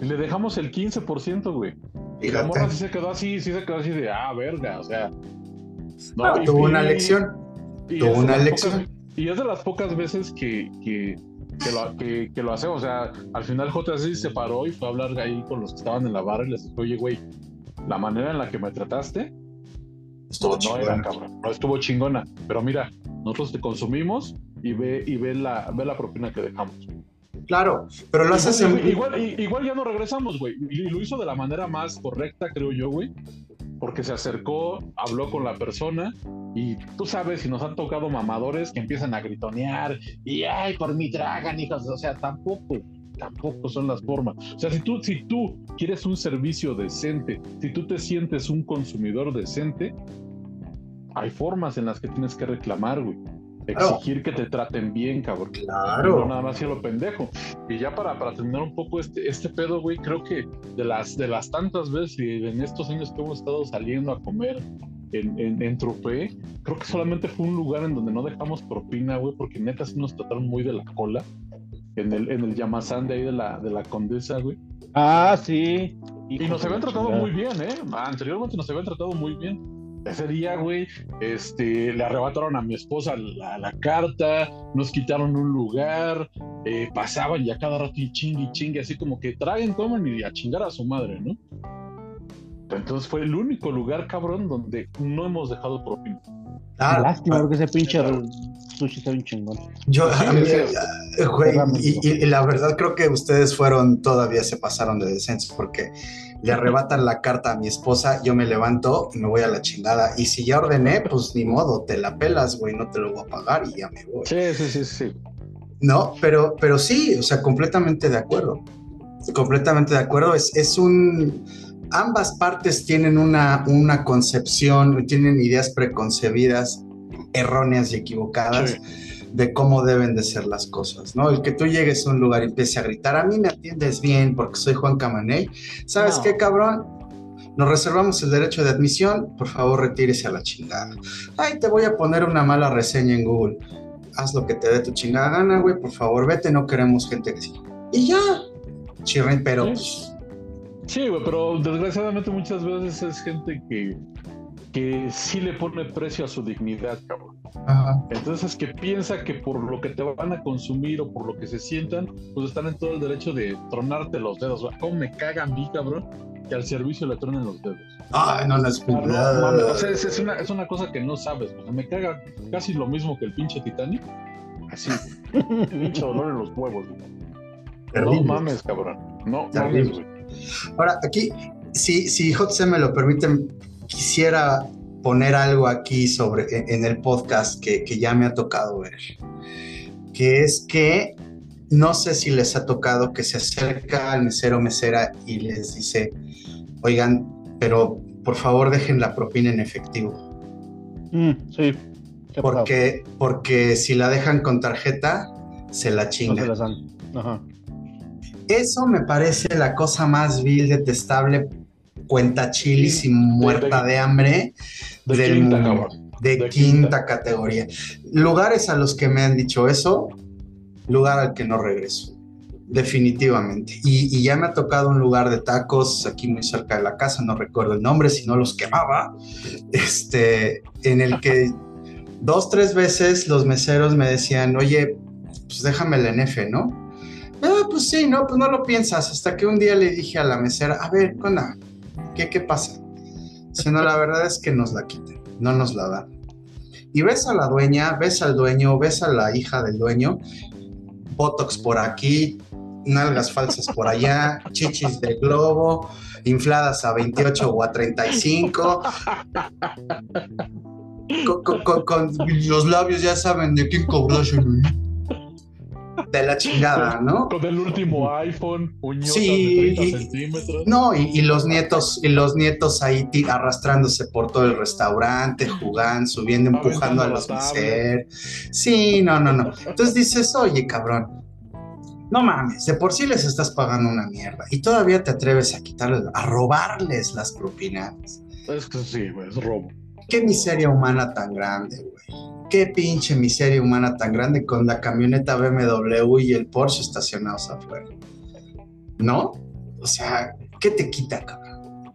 Speaker 3: Y le dejamos el 15%, güey. Y la morra sí se quedó así, sí se quedó así de, ah, verga, o sea.
Speaker 4: No, tuvo una lección. Tuvo una lección.
Speaker 3: y es de las pocas veces que, que, que, lo, que, que lo hacemos. O sea, al final JC se paró y fue a hablar ahí con los que estaban en la barra y les dijo, oye, güey, la manera en la que me trataste
Speaker 4: estuvo
Speaker 3: no, era cabrón, no estuvo chingona. Pero mira, nosotros te consumimos y ve, y ve la, ve la propina que dejamos.
Speaker 4: Claro, pero lo haces
Speaker 3: en... igual, igual, ya no regresamos, güey. Y lo hizo de la manera más correcta, creo yo, güey. Porque se acercó, habló con la persona y tú sabes, si nos han tocado mamadores que empiezan a gritonear y ay, por mi dragan, hijos. O sea, tampoco, tampoco son las formas. O sea, si tú, si tú quieres un servicio decente, si tú te sientes un consumidor decente, hay formas en las que tienes que reclamar, güey exigir que te traten bien, cabrón.
Speaker 4: Claro.
Speaker 3: No nada más lo pendejo. Y ya para, para terminar un poco este, este pedo, güey, creo que de las, de las tantas veces y en estos años que hemos estado saliendo a comer en, en, en Tropé, creo que solamente fue un lugar en donde no dejamos propina, güey, porque neta sí nos trataron muy de la cola. En el, en el Yamazán de ahí de la, de la Condesa, güey.
Speaker 2: Ah, sí.
Speaker 3: y nos habían tratado muy bien, ¿eh? Anteriormente nos habían tratado muy bien ese día, güey, este, le arrebataron a mi esposa la, carta, nos quitaron un lugar, eh, pasaban y a cada rato y chingue chingue, así como que traigan, coman y a chingar a su madre, ¿no? Entonces fue el único lugar, cabrón, donde no hemos dejado propina.
Speaker 2: Ah, Lástima, porque ese pinche sushi está bien chingón.
Speaker 4: Yo, eh, güey, y, y, la verdad creo que ustedes fueron, todavía se pasaron de descenso, porque le arrebatan la carta a mi esposa, yo me levanto y me voy a la chingada. Y si ya ordené, pues ni modo, te la pelas, güey, no te lo voy a pagar y ya me voy.
Speaker 3: Sí, sí, sí, sí.
Speaker 4: No, pero, pero sí, o sea, completamente de acuerdo. Completamente de acuerdo. Es, es un. Ambas partes tienen una, una concepción, tienen ideas preconcebidas, erróneas y equivocadas. Sí de cómo deben de ser las cosas, ¿no? El que tú llegues a un lugar y empieces a gritar, a mí me atiendes bien porque soy Juan Camaney, ¿sabes qué, cabrón? Nos reservamos el derecho de admisión, por favor retírese a la chingada. Ay, te voy a poner una mala reseña en Google. Haz lo que te dé tu chingada gana, güey, por favor, vete, no queremos gente que sí. Y ya, chirren, pero...
Speaker 3: Sí, güey, pero desgraciadamente muchas veces es gente que que sí le pone precio a su dignidad, cabrón. Entonces que piensa que por lo que te van a consumir o por lo que se sientan, pues están en todo el derecho de tronarte los dedos. ¿Cómo me cagan vi, cabrón? Que al servicio le tronen los dedos.
Speaker 4: Ay, no, no es
Speaker 3: o sea, es, una, es, una, cosa que no sabes. O sea, me caga casi lo mismo que el pinche Titanic. Así, pinche dolor en los huevos. No mames, cabrón. No mames, güey.
Speaker 4: Ahora, aquí, si, si Hot me lo permiten, quisiera poner algo aquí sobre en el podcast que, ya me ha tocado ver, que es que no sé si les ha tocado que se acerca al mesero mesera y les dice, oigan, pero por favor dejen la propina en efectivo.
Speaker 2: Mm, sí.
Speaker 4: Porque, porque si la dejan con tarjeta, se la chingan. Eso me parece la cosa más vil, detestable, cuenta chilis y muerta de, hambre
Speaker 3: de
Speaker 4: del
Speaker 3: quinta,
Speaker 4: mundo, de, quinta, categoría. Lugares a los que me han dicho eso, lugar al que no regreso. Definitivamente. Y, ya me ha tocado un lugar de tacos aquí muy cerca de la casa, no recuerdo el nombre, si no los quemaba, este, en el que dos, tres veces los meseros me decían, oye, pues déjame el NF, ¿no? Ah, pues sí, no, pues no lo piensas. Hasta que un día le dije a la mesera, a ver, ¿qué, qué pasa? Si no, la verdad es que nos la quiten, no nos la dan. Y ves a la dueña, ves al dueño, ves a la hija del dueño, Botox por aquí, nalgas falsas por allá, chichis de globo, infladas a 28 o a 35. Con, los labios ya saben de qué Kardashian. De la chingada, ¿no?
Speaker 3: Con el último iPhone,
Speaker 4: sí, de 30 centímetros. No, y, los nietos, y los nietos ahí arrastrándose por todo el restaurante, jugando, subiendo, empujando a los meseros. Sí, no, no, no. Entonces dices, oye, cabrón, no mames, de por sí les estás pagando una mierda y todavía te atreves a quitarles, a robarles las propinas.
Speaker 3: Es que sí, güey, es robo.
Speaker 4: Qué miseria humana tan grande, güey. Qué pinche miseria humana tan grande con la camioneta BMW y el Porsche estacionados afuera. ¿No? O sea, ¿qué te quita, cabrón?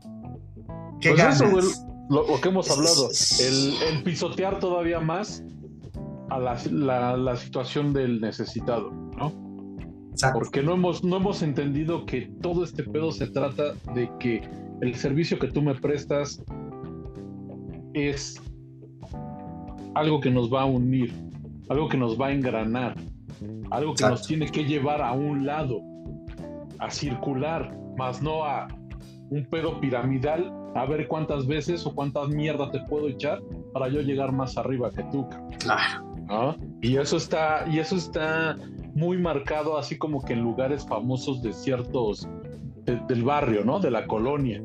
Speaker 4: ¿Qué pues ganas?
Speaker 3: Eso, lo, que hemos hablado, el, pisotear todavía más a la, la situación del necesitado, ¿no? Porque no hemos, no hemos entendido que todo este pedo se trata de que el servicio que tú me prestas es algo que nos va a unir, algo que nos va a engranar, algo que nos tiene que llevar a un lado, a circular, más no a un pedo piramidal, a ver cuántas veces o cuántas mierdas te puedo echar para yo llegar más arriba que tú.
Speaker 4: Claro.
Speaker 3: ¿Ah? Y eso está, y eso está muy marcado, así como que en lugares famosos de ciertos del barrio, ¿no? De la colonia.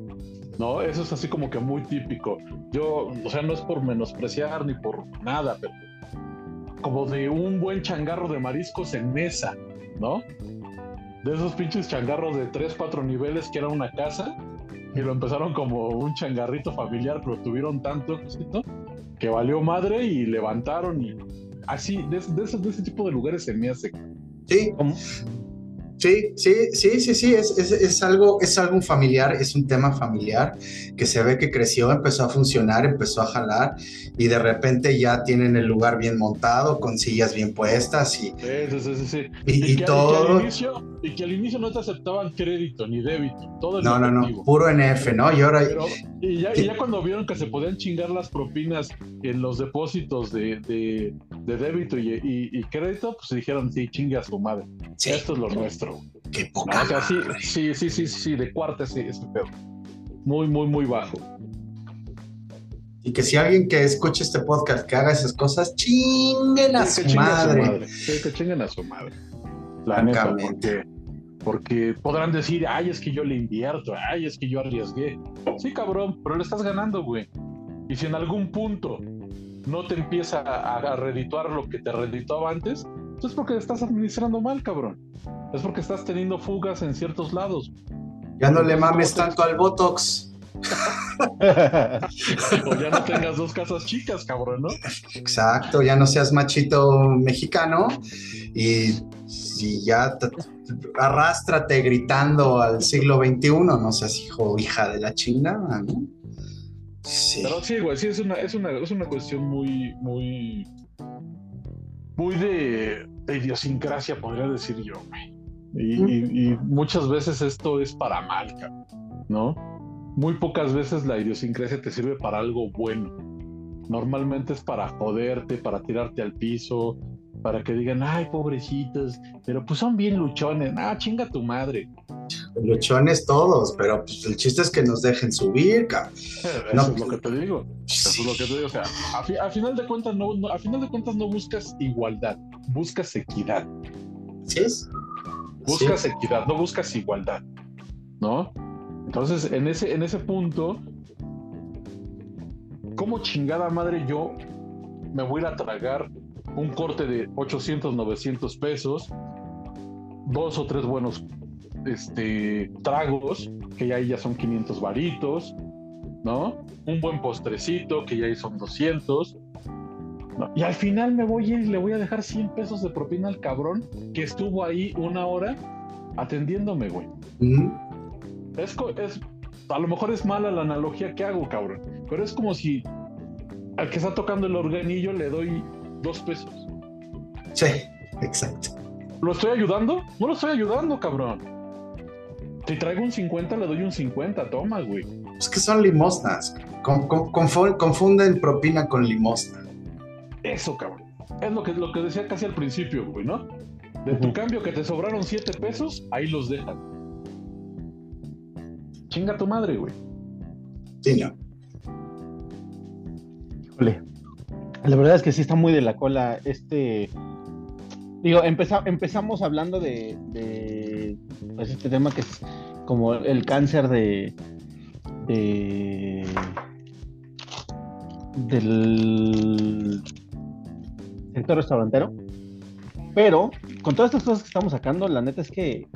Speaker 3: ¿No? Eso es así como que muy típico. Yo, o sea, no es por menospreciar ni por nada, pero como de un buen changarro de mariscos en mesa, ¿no? De esos pinches changarros de tres, cuatro niveles que era una casa y lo empezaron como un changarrito familiar, pero tuvieron tanto que valió madre y levantaron y así, de, de, ese tipo de lugares se me hace.
Speaker 4: Sí. Sí, sí, sí, sí, sí, es, es, es, algo, es algo familiar, es un tema familiar que se ve que creció, empezó a funcionar, empezó a jalar y de repente ya tienen el lugar bien montado, con sillas bien puestas y,
Speaker 3: sí, sí, sí,
Speaker 4: y, y, todo.
Speaker 3: Y que, al inicio, no te aceptaban crédito ni débito, todo
Speaker 4: No, no, no, puro NF, ¿no? Y ahora...
Speaker 3: y, ya, y ya cuando vieron que se podían chingar las propinas en los depósitos de, de, de débito y, crédito, pues dijeron, sí, chingue a su madre. Esto es lo nuestro.
Speaker 4: Qué poca.
Speaker 3: sí, sí, sí, sí, de cuarta sí, ese pedo. Muy, muy, muy bajo.
Speaker 4: Y que si alguien que escuche este podcast que haga esas cosas, chinguen a, su, madre.
Speaker 3: que chinguen a su madre. La neta, porque, porque podrán decir, ay, es que yo le invierto, ay, es que yo arriesgué. Sí, cabrón, pero le estás ganando, güey. Y si en algún punto no te empieza a, a redituar lo que te redituaba antes, es porque estás administrando mal, cabrón. Es porque estás teniendo fugas en ciertos lados.
Speaker 4: Ya no le mames tanto al Botox.
Speaker 3: o ya no tengas dos casas chicas, cabrón, ¿no?
Speaker 4: Exacto, ya no seas machito mexicano y, si ya arrástrate gritando al siglo XXI, no seas hijo o hija de la chingada, ¿no?
Speaker 3: Sí. Pero sí, güey, sí, es una, es una, es una cuestión muy, muy muy de, idiosincrasia, podría decir yo, Y, muchas veces esto es para mal, ¿no? Muy pocas veces la idiosincrasia te sirve para algo bueno. Normalmente es para joderte, para tirarte al piso, para que digan, ay, pobrecitos, pero pues son bien luchones. Ah, chinga tu madre.
Speaker 4: Luchones todos, pero pues, el chiste es que nos dejen subir, cabrón.
Speaker 3: Eso es lo que te digo. Eso es lo que te digo. O sea, a, final de cuentas no, a final de cuentas no buscas igualdad, buscas equidad.
Speaker 4: Sí es.
Speaker 3: Buscas equidad, no buscas igualdad, ¿no? Entonces, en ese, en ese punto, ¿cómo chingada madre yo me voy a tragar un corte de 800, 900 pesos, dos o tres buenos este, tragos, que ya ahí ya son 500 varitos, ¿no? Un buen postrecito, que ya ahí son 200. Y al final me voy y le voy a dejar 100 pesos de propina al cabrón que estuvo ahí una hora atendiéndome, güey. es, es, a lo mejor es mala la analogía que hago, cabrón, pero es como si al que está tocando el organillo le doy dos pesos.
Speaker 4: Sí, exacto.
Speaker 3: ¿Lo estoy ayudando? No lo estoy ayudando, cabrón. Si traigo un 50, le doy un 50, toma, güey.
Speaker 4: Es que son limosnas. confunden propina con limosna.
Speaker 3: Eso, cabrón. Es lo que, lo que decía casi al principio, güey, ¿no? De tu cambio que te sobraron 7 pesos, ahí los dejan. Chinga tu madre, güey.
Speaker 4: Sí, no.
Speaker 2: Híjole. La verdad es que sí está muy de la cola este... Digo, empezamos hablando de, de pues, este tema que es como el cáncer de, de del sector restaurantero. Pero con todas estas cosas que estamos sacando, la neta es que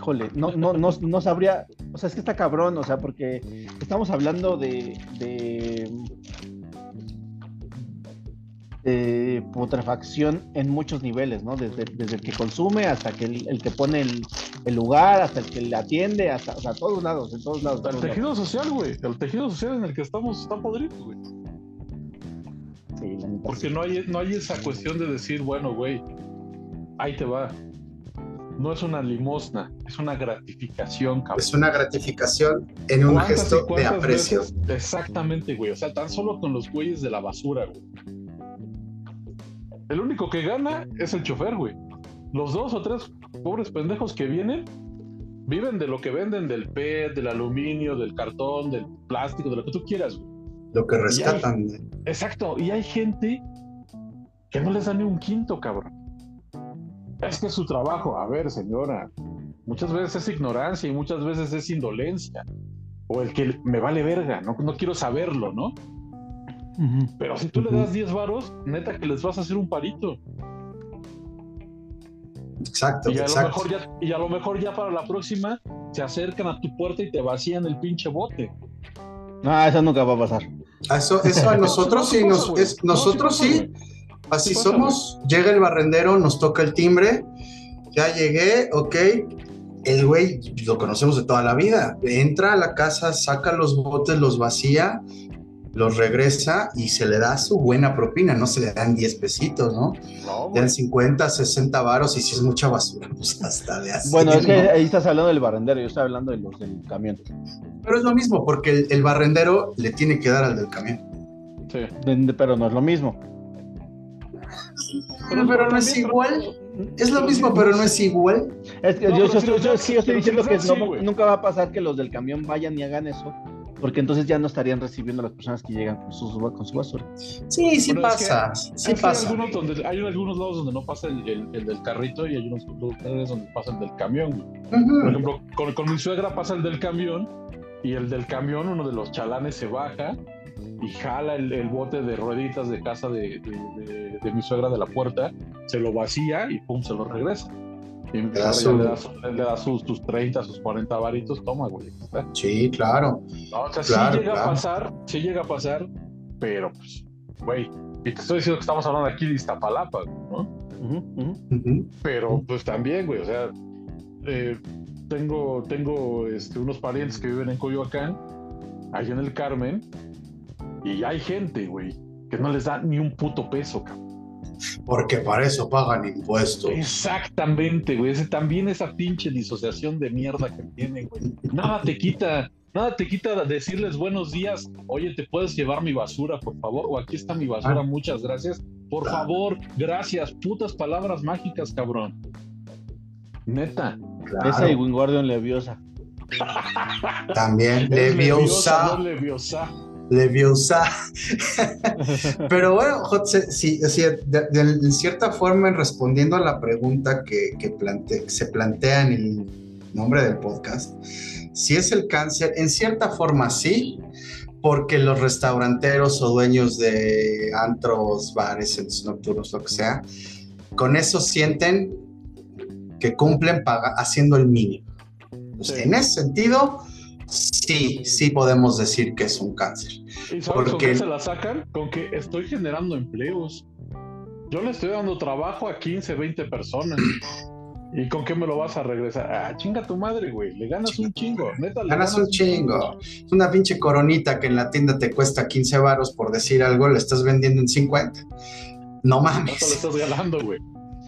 Speaker 2: híjole, no, no, no, no sabría, o sea, es que está cabrón, o sea, porque estamos hablando de, de, putrefacción en muchos niveles, ¿no? Desde, el que consume hasta que el, que pone el, lugar, hasta el que le atiende, hasta, o sea, todos lados, en todos lados.
Speaker 3: el tejido social, güey, el tejido social en el que estamos está podrido, güey. Sí, Porque no hay, no hay esa cuestión de decir, bueno, güey, ahí te va no es una limosna, es una gratificación, cabrón.
Speaker 4: Es una gratificación en un gesto de aprecio.
Speaker 3: Exactamente, güey. O sea, tan solo con los güeyes de la basura, güey. El único que gana es el chofer, güey. Los dos o tres pobres pendejos que vienen viven de lo que venden del PET, del aluminio, del cartón, del plástico, de lo que tú quieras, güey.
Speaker 4: Lo que rescatan.
Speaker 3: exacto. Y hay gente que no les da ni un quinto, cabrón es que es su trabajo. A ver, señora, muchas veces es ignorancia y muchas veces es indolencia. O el que me vale verga, no, no quiero saberlo, ¿no? Pero si tú le das 10 varos, neta que les vas a hacer un parito.
Speaker 4: Exacto,
Speaker 3: y a
Speaker 4: exacto.
Speaker 3: Lo mejor ya, y a lo mejor ya para la próxima se acercan a tu puerta y te vacían el pinche bote.
Speaker 2: No, eso nunca va a pasar.
Speaker 4: Eso, eso a nosotros sí, nos, es, nosotros sí, Así somos, llega el barrendero, nos toca el timbre, ya llegué, ok, el güey lo conocemos de toda la vida, entra a la casa, saca los botes, los vacía, los regresa y se le da su buena propina, no se le dan 10 pesitos, ¿no? no dan 50, 60 varos y si es mucha basura, pues hasta de así.
Speaker 2: Bueno, es que ahí estás hablando del barrendero, yo estoy hablando de los del camión.
Speaker 4: Pero es lo mismo, porque el, el barrendero le tiene que dar al del camión.
Speaker 2: Sí. Pero no es lo mismo.
Speaker 4: Pero, no es igual. Es lo mismo, pero no es igual.
Speaker 2: yo, estoy diciendo que nunca va a pasar que los del camión vayan y hagan eso, porque entonces ya no estarían recibiendo a las personas que llegan con su, con su basura.
Speaker 4: Sí, sí pasa. sí pasa.
Speaker 3: Hay algunos, donde, hay algunos lados donde no pasa el, del carrito y hay unos lugares donde pasa el del camión. Por ejemplo, con, con mi suegra pasa el del camión y el del camión, uno de los chalanes se baja y jala el, bote de rueditas de casa de, mi suegra de la puerta, se lo vacía y pum, se lo regresa. Y le, da le, da sus, 30, sus 40 varitos, toma, güey.
Speaker 4: Sí, claro.
Speaker 3: o sea, sí llega a pasar, sí llega a pasar, pero pues, güey, y te estoy diciendo que estamos hablando aquí de Iztapalapa, ¿no? Pero pues también, güey, o sea, eh, tengo, tengo este, unos parientes que viven en Coyoacán, allá en el Carmen, y hay gente, güey, que no les da ni un puto peso, cabrón.
Speaker 4: Porque para eso pagan impuestos.
Speaker 3: Exactamente, güey. También esa pinche disociación de mierda que tienen, güey. Nada te quita, nada te quita decirles buenos días. Oye, ¿te puedes llevar mi basura, por favor? O aquí está mi basura, ah. muchas gracias. Por favor, gracias. Putas palabras mágicas, cabrón. Neta.
Speaker 2: Esa y Wingardium Leviosa.
Speaker 4: También, Leviosa.
Speaker 3: leviosa.
Speaker 4: Leviosa. Pero bueno, José, sí, en cierta forma, respondiendo a la pregunta que, se plantea en el nombre del podcast, si es el cáncer, en cierta forma sí, porque los restauranteros o dueños de antros, bares, centros nocturnos, lo que sea, con eso sienten que cumplen haciendo el mínimo. En ese sentido, sí, sí podemos decir que es un cáncer.
Speaker 3: ¿Y sabes con qué se la sacan? Con que estoy generando empleos. Yo le estoy dando trabajo a 15, 20 personas. ¿Y con qué me lo vas a regresar? Ah, chinga tu madre, güey. Le ganas un chingo. Neta,
Speaker 4: ganas, un chingo. Es una pinche coronita que en la tienda te cuesta 15 varos por decir algo, le estás vendiendo en 50. No mames.
Speaker 3: No te lo estás ganando, güey.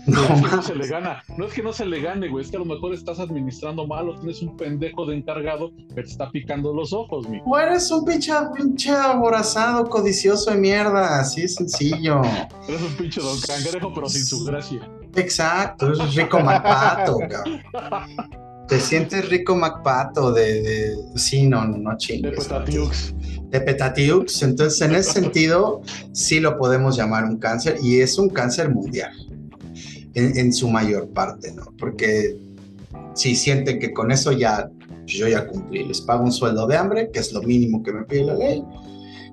Speaker 3: No, es que no se le gana. No es que no se le gane, güey. Es que a lo mejor estás administrando mal o tienes un pendejo de encargado que te está picando los ojos, mi.
Speaker 4: O eres un pinche, pinche aborazado, codicioso de mierda. Así es sencillo.
Speaker 3: eres un pinche don cangrejo, pero sin su gracia.
Speaker 4: Exacto, es rico Macpato, cabrón. Te sientes rico Macpato de, de. Sí, no, no, no chingues.
Speaker 3: De Petatiux.
Speaker 4: De Petatiux. Entonces, en ese sentido, sí lo podemos llamar un cáncer y es un cáncer mundial en, su mayor parte, ¿no? Porque si sienten que con eso ya, yo ya cumplí, les pago un sueldo de hambre, que es lo mínimo que me pide la ley,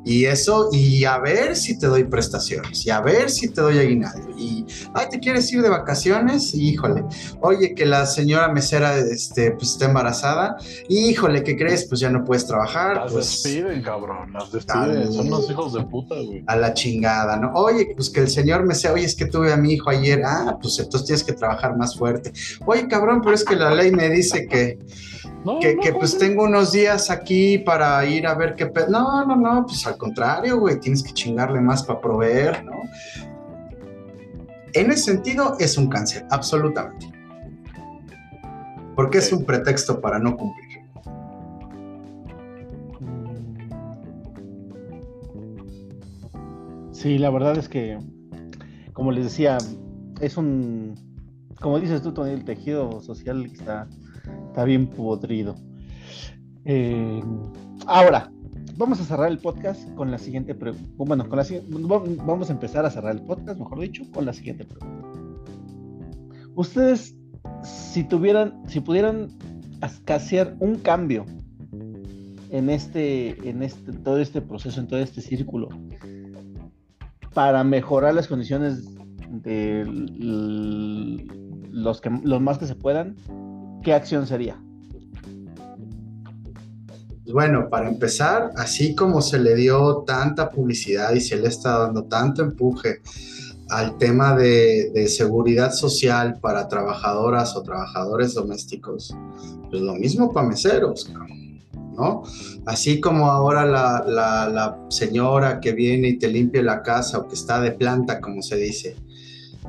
Speaker 4: y eso, y a ver si te doy prestaciones, y a ver si te doy aguinaldo. Y, ay, ¿te quieres ir de vacaciones? Híjole. Oye, que la señora mesera este, pues, está embarazada. Híjole, ¿qué crees? Pues ya no puedes trabajar.
Speaker 3: Las
Speaker 4: pues,
Speaker 3: despiden, cabrón. Las despiden. Son los hijos de puta, güey.
Speaker 4: A la chingada, ¿no? Oye, pues que el señor mesera, oye, es que tuve a mi hijo ayer. Ah, pues entonces tienes que trabajar más fuerte. Oye, cabrón, pero es que la ley me dice que que, pues tengo unos días aquí para ir a ver qué... No, no, no, pues al contrario, güey, tienes que chingarle más para proveer, ¿no? En ese sentido es un cáncer, absolutamente. Porque es un pretexto para no cumplir.
Speaker 2: Sí, la verdad es que, como les decía, es un, como dices tú, Tony, el tejido social está Está bien podrido. Eh, ahora, vamos a cerrar el podcast con la siguiente pregunta. Bueno, con la vamos a empezar a cerrar el podcast, mejor dicho, con la siguiente pregunta. Ustedes, si tuvieran, si pudieran hacer un cambio en este, en este, todo este proceso, en todo este círculo, para mejorar las condiciones de los que los más que se puedan, ¿qué acción sería?
Speaker 4: Pues bueno, para empezar, así como se le dio tanta publicidad y se le está dando tanto empuje al tema de, seguridad social para trabajadoras o trabajadores domésticos, pues lo mismo para meseros, ¿no? Así como ahora la, la, señora que viene y te limpia la casa o que está de planta, como se dice,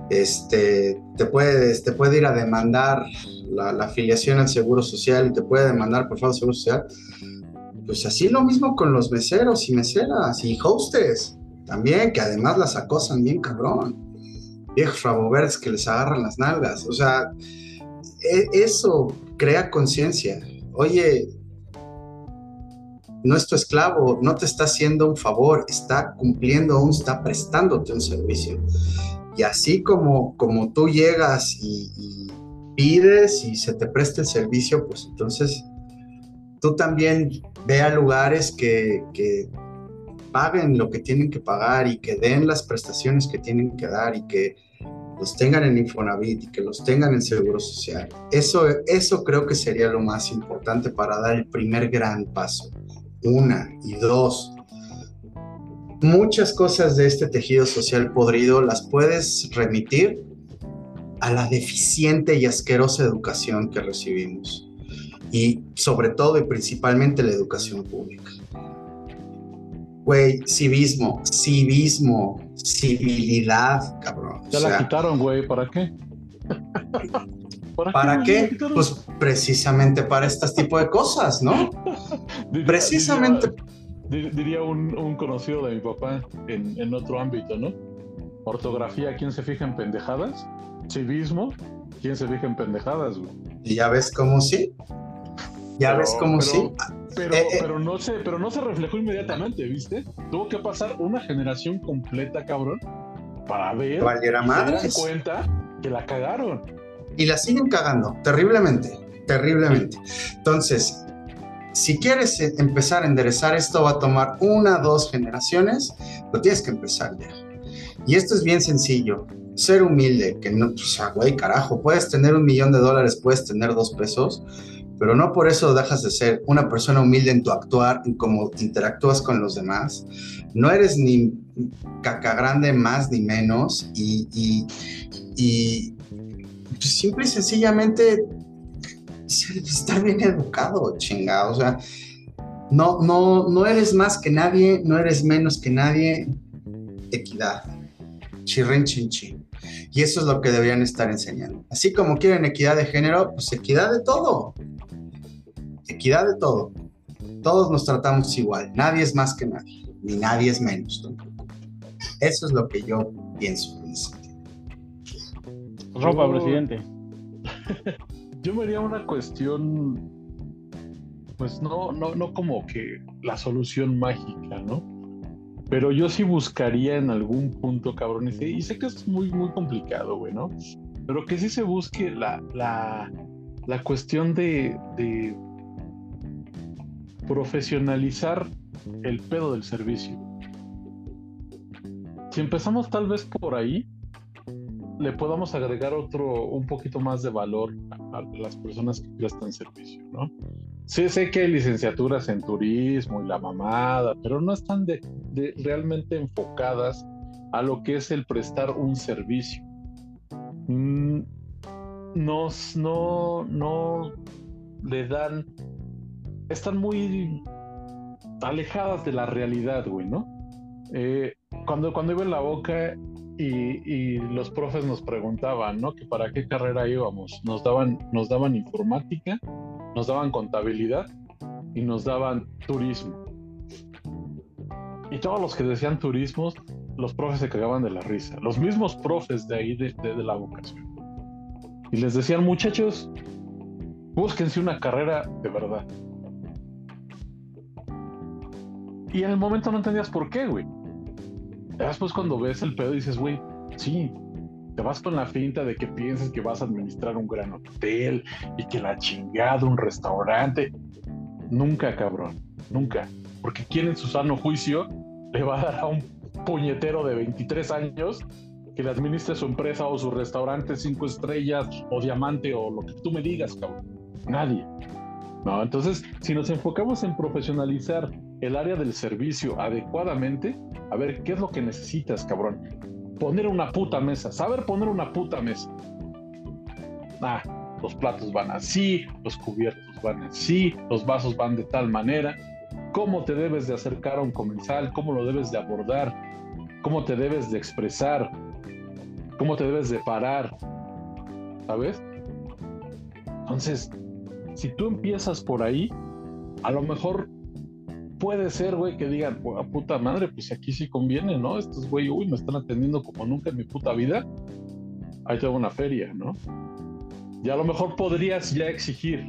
Speaker 4: este, te, puedes, te puede ir a demandar la, afiliación al Seguro Social y te puede demandar por favor Seguro Social, pues así lo mismo con los meseros y meseras y hostes también, que además las acosan bien cabrón. Viejos raboverdes que les agarran las nalgas. O sea, e, eso crea conciencia. Oye, no es tu esclavo, no te está haciendo un favor, está cumpliendo aún, está prestándote un servicio. Y así como, como tú llegas y pides y se te presta el servicio, pues entonces tú también ve lugares que, paguen lo que tienen que pagar y que den las prestaciones que tienen que dar y que los tengan en Infonavit y que los tengan en Seguro Social. Eso, eso creo que sería lo más importante para dar el primer gran paso. Una y dos. Muchas cosas de este tejido social podrido las puedes remitir a la deficiente y asquerosa educación que recibimos. Y sobre todo y principalmente la educación pública. Güey, civismo, civismo, civilidad, cabrón.
Speaker 3: Ya la quitaron, güey, ¿para qué?
Speaker 4: ¿Para, qué? Pues precisamente para este tipo de cosas, ¿no? precisamente.
Speaker 3: Diría, un, conocido de mi papá en, en otro ámbito, ¿no? Ortografía, ¿quién se fija en pendejadas? Civismo, ¿quién se fija en pendejadas, güey?
Speaker 4: Y ya ves cómo sí. Ya ves cómo sí.
Speaker 3: Pero, eh, eh. pero, no se, pero no se reflejó inmediatamente, ¿viste? Tuvo que pasar una generación completa, cabrón, para ver
Speaker 4: y
Speaker 3: se cuenta que la cagaron.
Speaker 4: Y la siguen cagando, terriblemente, terriblemente. Entonces, si quieres empezar a enderezar esto, va a tomar una, dos generaciones, lo tienes que empezar ya. Y esto es bien sencillo. Ser humilde, que no, pues, sea, güey, carajo, puedes tener un millón de dólares, puedes tener dos pesos, pero no por eso dejas de ser una persona humilde en tu actuar, en cómo interactúas con los demás. No eres ni caca grande más ni menos y, y, pues, simple y sencillamente estar bien educado, chingado. O sea, no, no, no eres más que nadie, no eres menos que nadie. Equidad. Chirrin chin chin. Y eso es lo que deberían estar enseñando. Así como quieren equidad de género, pues equidad de todo equidad de todo. Todos nos tratamos igual, nadie es más que nadie, ni nadie es menos Eso es lo que yo pienso
Speaker 2: Ropa, presidente.
Speaker 3: Yo me haría una cuestión, pues no, no, no como que la solución mágica, ¿no? Pero yo sí buscaría en algún punto, cabrón, y sé, que es muy, muy complicado, güey, ¿no? Pero que sí se busque la, la, la cuestión de, profesionalizar el pedo del servicio. Si empezamos tal vez por ahí, le podamos agregar otro, un poquito más de valor a, las personas que prestan servicio, ¿no? Sí, sé que hay licenciaturas en turismo y la mamada, pero no están de, realmente enfocadas a lo que es el prestar un servicio. Mm, nos, no, no le dan están muy alejadas de la realidad, güey, ¿no? Eh, cuando, cuando iba en la boca y, los profes nos preguntaban, ¿no? Que para qué carrera íbamos. Nos daban, nos daban informática, nos daban contabilidad y nos daban turismo. Y todos los que decían turismos, los profes se cagaban de la risa. Los mismos profes de ahí, de, de la vocación. Y les decían, muchachos, búsquense una carrera de verdad. Y en el momento no entendías por qué, güey. Después cuando ves el pedo dices, güey, sí, te vas con la finta de que pienses que vas a administrar un gran hotel y que la chingada, un restaurante. Nunca, cabrón, nunca. Porque ¿quién en su sano juicio le va a dar a un puñetero de 23 años que le administre su empresa o su restaurante cinco estrellas o diamante o lo que tú me digas, cabrón? Nadie. No, entonces, si nos enfocamos en profesionalizar el área del servicio adecuadamente, a ver, ¿qué es lo que necesitas, cabrón? Poner una puta mesa, saber poner una puta mesa. Ah, los platos van así, los cubiertos van así, los vasos van de tal manera. ¿Cómo te debes de acercar a un comensal? ¿Cómo lo debes de abordar? ¿Cómo te debes de expresar? ¿Cómo te debes de parar? ¿Sabes? Entonces, si tú empiezas por ahí, a lo mejor puede ser, güey, que digan, a puta madre, pues aquí sí conviene, ¿no? Estos güey, uy, me están atendiendo como nunca en mi puta vida. Ahí tengo una feria, ¿no? Y a lo mejor podrías ya exigir,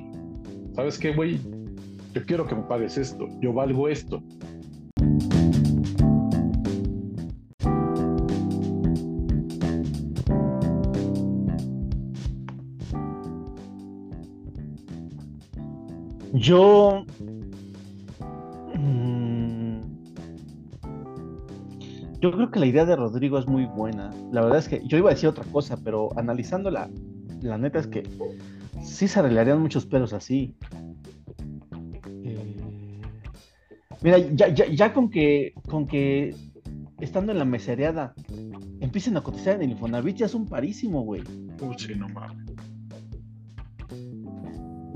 Speaker 3: ¿sabes qué, güey? Yo quiero que me pagues esto, yo valgo esto.
Speaker 2: Yo. Yo creo que la idea de Rodrigo es muy buena. La verdad es que yo iba a decir otra cosa, pero analizándola, la neta es que sí se arreglarían muchos pelos así. Eh, mira, ya, ya, con que con que estando en la mesereada empiecen a cotizar en el Infonavit ya es un parísimo, güey.
Speaker 3: Uy, sí, no mames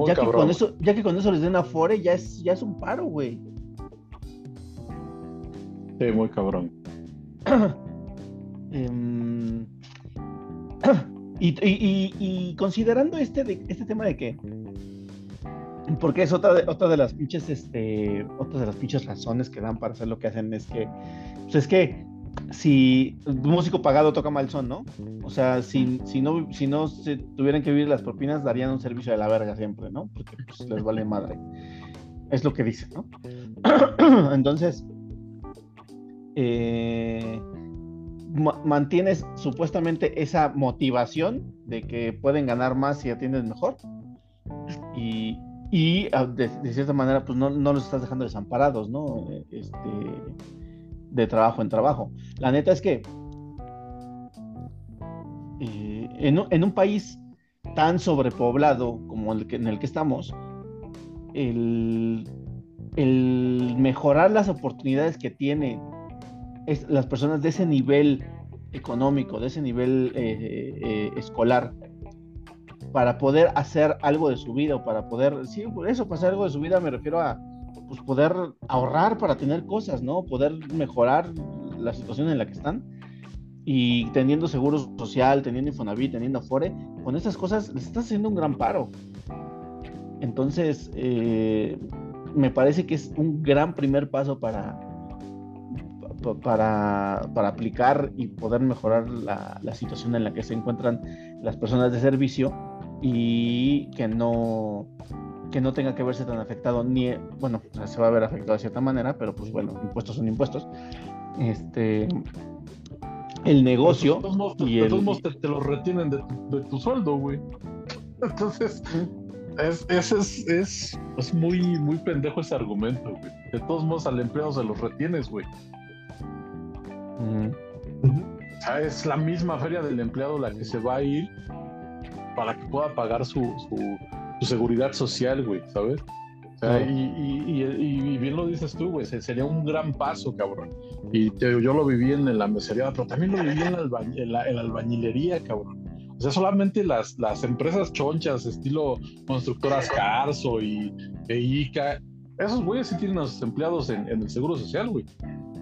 Speaker 2: ya, que con eso, ya que con eso les den afore, ya es, ya es un paro, güey.
Speaker 3: Sí, muy cabrón.
Speaker 2: Em, y, considerando este, este tema de que porque es otra de, otra de las pinches este otra de las pinches razones que dan para hacer lo que hacen es que pues es que si un músico pagado toca mal son, ¿no? O sea, si, si no, si no se tuvieran que vivir las propinas, darían un servicio de la verga siempre, ¿no? Porque pues, les vale madre. es lo que dice, ¿no? Entonces, eh, mantienes supuestamente esa motivación de que pueden ganar más si atienden mejor y, ah, de, cierta manera pues no, los estás dejando desamparados, ¿no? Este, de trabajo en trabajo. La neta es que eh, en, un país tan sobrepoblado como el que, en el que estamos, el, el mejorar las oportunidades que las personas de ese nivel económico, de ese nivel eh, eh, escolar, para poder hacer algo de su vida o para poder, sí, por eso, hacer algo de su vida me refiero a pues, poder ahorrar para tener cosas, ¿no? Poder mejorar la situación en la que están y teniendo seguro social, teniendo Infonavit, teniendo Afore, con esas cosas les está haciendo un gran paro. Entonces, eh, me parece que es un gran primer paso para, para, aplicar y poder mejorar la, situación en la que se encuentran las personas de servicio y que no que no tenga que verse tan afectado ni bueno se va a ver afectado de cierta manera pero pues bueno impuestos son impuestos este el negocio
Speaker 3: y el, todos te, te, lo retienen de, tu sueldo güey entonces es, es, es, es, muy, muy pendejo ese argumento, güey. De todos modos, al empleado se los retienes, güey. O sea, es la misma feria del empleado la que se va a ir para que pueda pagar su, su, seguridad social, güey, ¿sabes? O sea, y, y, bien lo dices tú, güey, sería un gran paso, cabrón. Y yo lo viví en, la mesería, pero también lo viví en la, en la albañilería, cabrón. O sea, solamente las, las empresas chonchas, estilo constructoras Carso y EICA, esos güeyes sí tienen a sus empleados en, el seguro social, güey.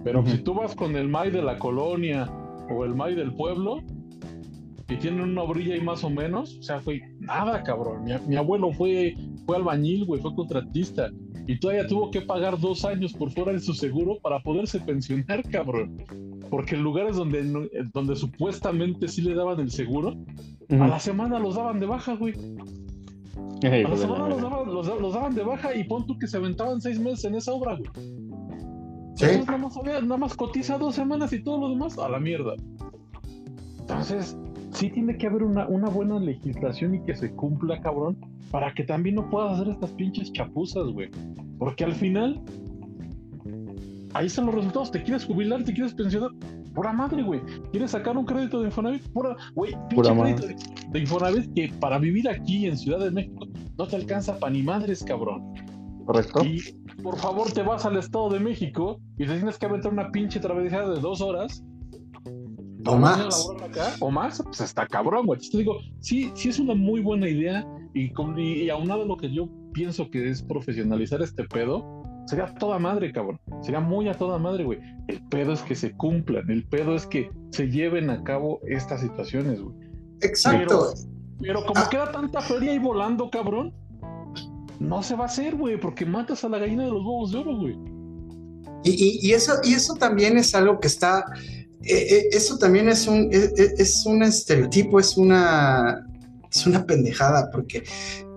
Speaker 3: Pero si tú vas con el MAI de la colonia o el MAI del pueblo y tienen una obrilla ahí más o menos, o sea, güey, nada, cabrón. Mi, abuelo fue, fue albañil, güey, fue contratista. Y todavía tuvo que pagar dos años por fuera de su seguro para poderse pensionar, cabrón. Porque en lugares donde, donde supuestamente sí le daban el seguro, a la semana los daban de baja, güey. a la semana los daban, los, daban, de baja y pon tú que se aventaban seis meses en esa obra, güey. ¿Sí? Entonces nada más, nada más cotiza dos semanas y todo lo demás a la mierda. Entonces, sí tiene que haber una, una buena legislación y que se cumpla, cabrón, para que también no puedas hacer estas pinches chapuzas, güey. Porque al final, ahí están los resultados. ¿Te quieres jubilar? ¿Te quieres pensionar? Pura madre, güey. ¿Quieres sacar un crédito de Infonavit? Pura, güey, pinche crédito de, Infonavit que para vivir aquí en Ciudad de México no te alcanza para ni madres, cabrón.
Speaker 2: Correcto.
Speaker 3: Y por favor te vas al Estado de México y te tienes que aventar una pinche travesía de dos horas.
Speaker 4: O más.
Speaker 3: o más, pues está cabrón, güey. Te digo, sí, sí es una muy buena idea y, y, aunado a lo que yo pienso que es profesionalizar este pedo, sería toda madre, cabrón. Sería muy a toda madre, güey. El pedo es que se cumplan, el pedo es que se lleven a cabo estas situaciones, güey.
Speaker 4: Exacto.
Speaker 3: Pero, como ah. queda tanta feria ahí volando, cabrón, no se va a hacer, güey, porque matas a la gallina de los huevos de oro, güey.
Speaker 4: Y, eso, y eso también es algo que está. Eh, eh, eso también es un, es, eh, es un estereotipo, es una es una pendejada porque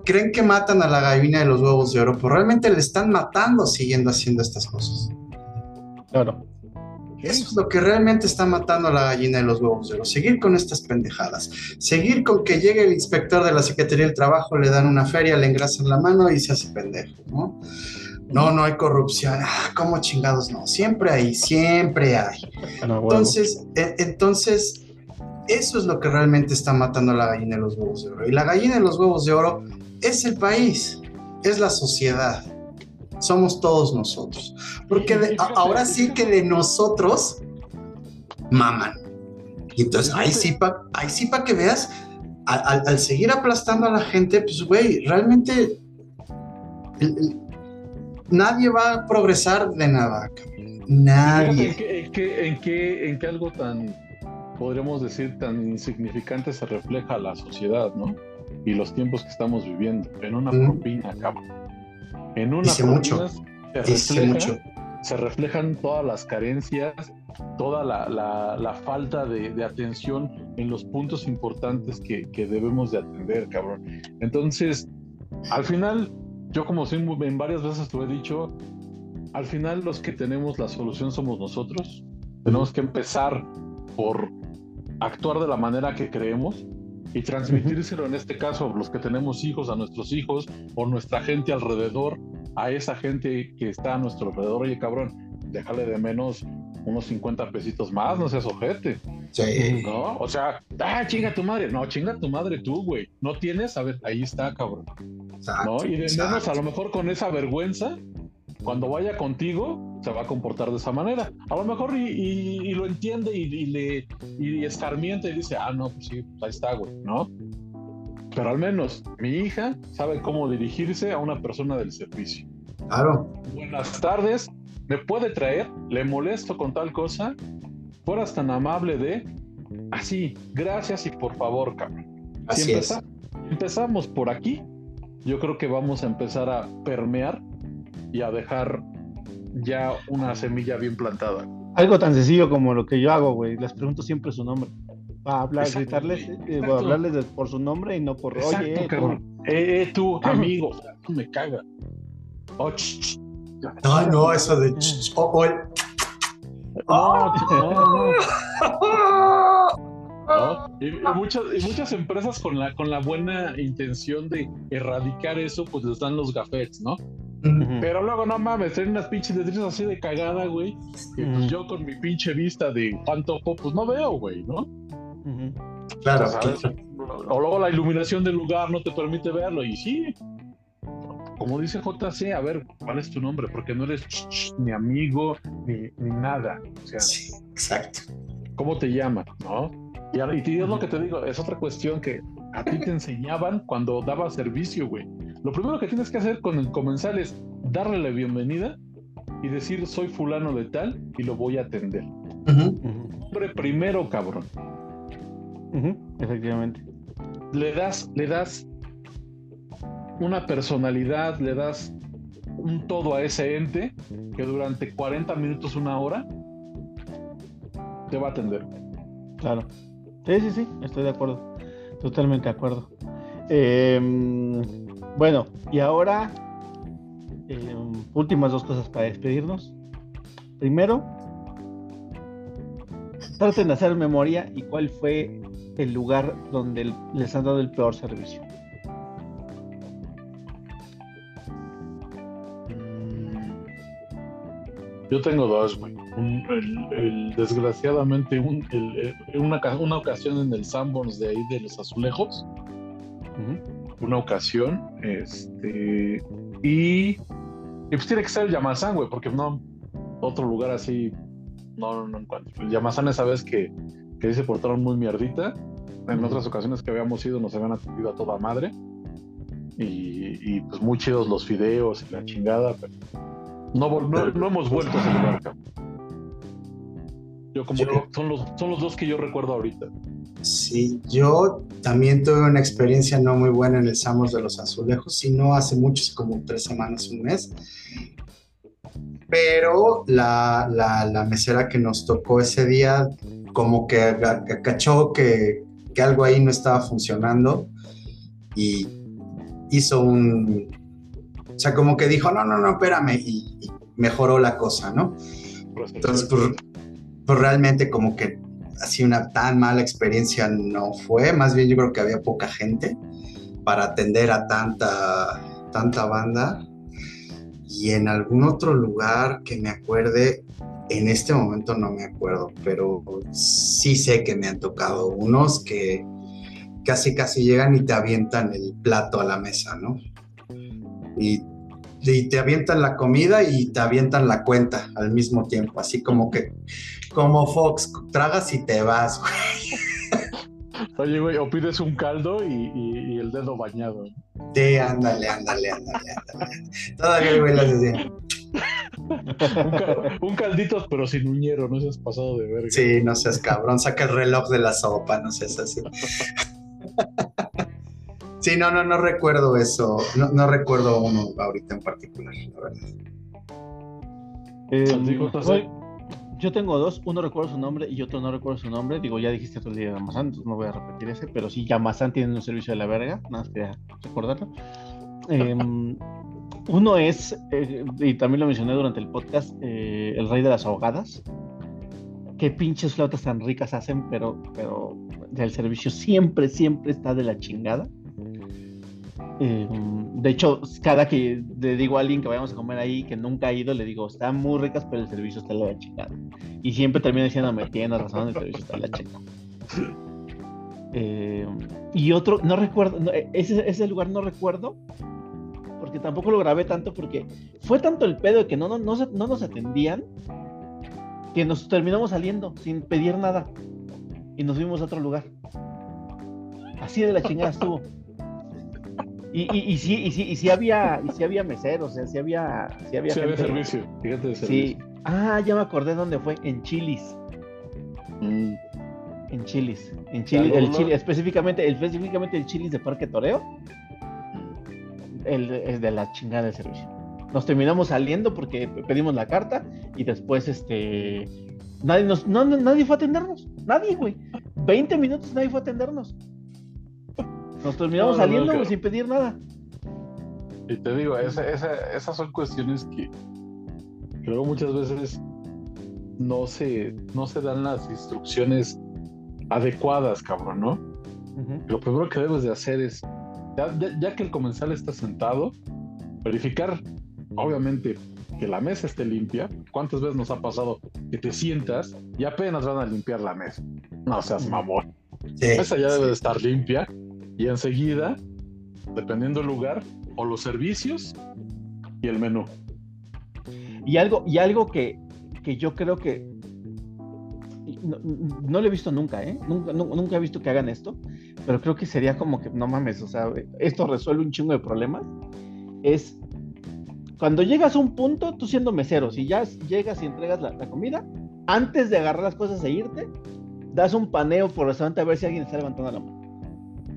Speaker 4: creen que matan a la gallina de los huevos de oro, pero realmente le están matando siguiendo haciendo estas cosas.
Speaker 2: Claro.
Speaker 4: Eso es lo que realmente está matando a la gallina de los huevos de oro. Seguir con estas pendejadas. Seguir con que llegue el inspector de la Secretaría del Trabajo, le dan una feria, le engrasan la mano y se hace pendejo, ¿no? No, no hay corrupción. Ah, ¿cómo chingados no? Siempre hay, siempre hay. Entonces, e, entonces, eso es lo que realmente está matando a la gallina de los huevos de oro. Y la gallina de los huevos de oro es el país, es la sociedad. Somos todos nosotros. Porque ahora sí que de nosotros maman. Y entonces ahí sí para sí que veas, al, seguir aplastando a la gente, pues güey, realmente nadie va a progresar de nada. Nadie.
Speaker 3: ¿En qué, en, qué, en qué algo tan podríamos decir, tan insignificante se refleja la sociedad, ¿no? Y los tiempos que estamos viviendo. En una propina, cabrón. En una propina Se, reflejan todas las carencias, toda la, falta de, atención en los puntos importantes que, debemos de atender, cabrón. Entonces, al final, yo como sí, en varias veces te he dicho, al final los que tenemos la solución somos nosotros. Tenemos que empezar por actuar de la manera que creemos y transmitírselo en este caso los que tenemos hijos a nuestros hijos o nuestra gente alrededor a esa gente que está a nuestro alrededor. Oye, cabrón, déjale de menos unos 50 pesitos más, no seas ojete.
Speaker 4: Sí.
Speaker 3: ¿No? O sea, ah, chinga tu madre. No, chinga tu madre tú, güey. No tienes, a ver, ahí está, cabrón. ¿No? Y de menos a lo mejor con esa vergüenza, cuando vaya contigo, se va a comportar de esa manera. A lo mejor y, lo entiende y, le y escarmienta y dice, ah, no, pues sí, pues ahí está, güey, ¿no? Pero al menos mi hija sabe cómo dirigirse a una persona del servicio.
Speaker 4: Claro.
Speaker 3: Buenas tardes, ¿me puede traer? ¿Le molesto con tal cosa? Fueras tan amable de, así, gracias y por favor, cabrón.
Speaker 4: Así es.
Speaker 3: empezamos por aquí, yo creo que vamos a empezar a permear y a dejar ya una semilla bien plantada.
Speaker 2: Algo tan sencillo como lo que yo hago, güey. Les pregunto siempre su nombre. Para hablar, gritarles, eh, hablarles por su nombre y no por, oye,
Speaker 3: eh, eh, tú, amigo, me caga. Oh,
Speaker 4: no, no, eso de oh,
Speaker 3: oh. Y, muchas, y muchas empresas con la, con la buena intención de erradicar eso, pues les dan los gafetes, ¿no? Pero luego no mames, traen unas pinches letras así de cagada, güey. Y pues yo con mi pinche vista de pantojo, pues no veo, güey, ¿no?
Speaker 4: Claro.
Speaker 3: O luego la iluminación del lugar no te permite verlo. Y sí, como dice JC, a ver, ¿cuál es tu nombre? Porque no eres ni amigo ni, nada. O sea,
Speaker 4: sí, exacto.
Speaker 3: ¿Cómo te llaman? ¿No? Y, y es lo que te digo, es otra cuestión que a ti te enseñaban cuando dabas servicio, güey. Lo primero que tienes que hacer con el comensal es darle la bienvenida y decir soy fulano de tal y lo voy a atender. Primero, cabrón.
Speaker 2: Efectivamente.
Speaker 3: Le das, le das una personalidad, le das un todo a ese ente que durante 40 minutos, una hora, te va a atender.
Speaker 2: Claro. Sí, sí, sí, estoy de acuerdo. Totalmente de acuerdo. Em, bueno, y ahora, em, últimas dos cosas para despedirnos. Primero, traten de hacer memoria y cuál fue el lugar donde les han dado el peor servicio.
Speaker 3: Yo tengo dos, güey. desgraciadamente, una, una, ocasión en el Sanborns de ahí de los azulejos. Una ocasión, este. Y. Y pues tiene que ser el Yamazán, güey, porque no. Otro lugar así. No, no, encuentro. El Yamazán esa vez que, que se portaron muy mierdita. En otras ocasiones que habíamos ido nos habían atendido a toda madre. Y, y pues muy chidos los videos y la chingada, pero no, no, hemos vuelto a ese lugar, Yo como que son los, son los dos que yo recuerdo ahorita.
Speaker 4: Sí, yo también tuve una experiencia no muy buena en el Samos de los Azulejos, y no hace mucho, como tres semanas, un mes. Pero la, la, la mesera que nos tocó ese día, como que cachó que, que algo ahí no estaba funcionando y hizo un, o sea, como que dijo, no, no, no, espérame, y, mejoró la cosa, ¿no? Entonces, pues, pues, realmente como que así una tan mala experiencia no fue, más bien yo creo que había poca gente para atender a tanta, tanta banda. Y en algún otro lugar que me acuerde, en este momento no me acuerdo, pero sí sé que me han tocado unos que casi casi llegan y te avientan el plato a la mesa, ¿no? y, te avientan la comida y te avientan la cuenta al mismo tiempo, así como que, como Fox, tragas y te vas,
Speaker 3: güey. Oye, güey, o pides un caldo y, el dedo bañado.
Speaker 4: Sí, ándale, ándale, ándale, ándale. Todavía, güey, las decía.
Speaker 3: un, caldito, pero sin uñero, no seas pasado de verga.
Speaker 4: Sí, no seas cabrón, saca el reloj de la sopa, no seas así. Sí, no, no, no recuerdo eso. No, recuerdo uno ahorita en particular, la verdad.
Speaker 2: Eh, yo tengo dos, uno recuerdo su nombre y otro no recuerdo su nombre. Digo, ya dijiste otro día Yamazán, entonces no voy a repetir ese, pero sí, Yamazán tiene un servicio de la verga, nada más quería recordarlo. Em, Uno es, eh, y también lo mencioné durante el podcast, eh, el rey de las ahogadas. Qué pinches flautas tan ricas hacen, pero, pero el servicio siempre, siempre está de la chingada. Eh, de hecho, cada que le digo a alguien que vayamos a comer ahí, que nunca ha ido, le digo, están muy ricas, pero el servicio está la chingada. Y siempre termina diciéndome, tienes razón, el servicio está la chingada. y otro, no recuerdo, ese, ese lugar no recuerdo, porque tampoco lo grabé tanto, porque fue tanto el pedo de que no, no, no, no nos atendían, que nos terminamos saliendo sin pedir nada y nos fuimos a otro lugar. Así de la chingada estuvo. Y, y, y, sí, y, sí, y sí había, y sí había meseros, o sea, sí había, sí había,
Speaker 3: sí había servicio, fíjate de servicio.
Speaker 2: Sí. Ah, ya me acordé dónde fue, en Chilis.
Speaker 3: Mm.
Speaker 2: En Chilis, en Chile, el Chile, específicamente, específicamente el Chilis de Parque Toreo el, es de la chingada de servicio. Nos terminamos saliendo porque pedimos la carta y después este nadie nos no, nadie fue a atendernos, nadie, güey. 20 minutos nadie fue a atendernos. Nos terminamos saliendo sin pedir nada.
Speaker 3: Y te digo, esa, esa, esas son cuestiones que luego muchas veces no se, no se dan las instrucciones adecuadas, cabrón, ¿no? Lo primero que debes de hacer es ya, que el comensal está sentado, verificar, obviamente, que la mesa esté limpia. ¿Cuántas veces nos ha pasado que te sientas y apenas van a limpiar la mesa? No seas mamón. la mesa ya debe de estar limpia y enseguida, dependiendo del lugar, o los servicios y el menú.
Speaker 2: Y algo, y algo que, que yo creo que no, lo he visto nunca, ¿eh? Nunca, nunca he visto que hagan esto, pero creo que sería como que, no mames, o sea, esto resuelve un chingo de problemas. Es cuando llegas a un punto, tú siendo mesero, si ya llegas y entregas la, comida, antes de agarrar las cosas e irte, das un paneo por el restaurante a ver si alguien está levantando la mano.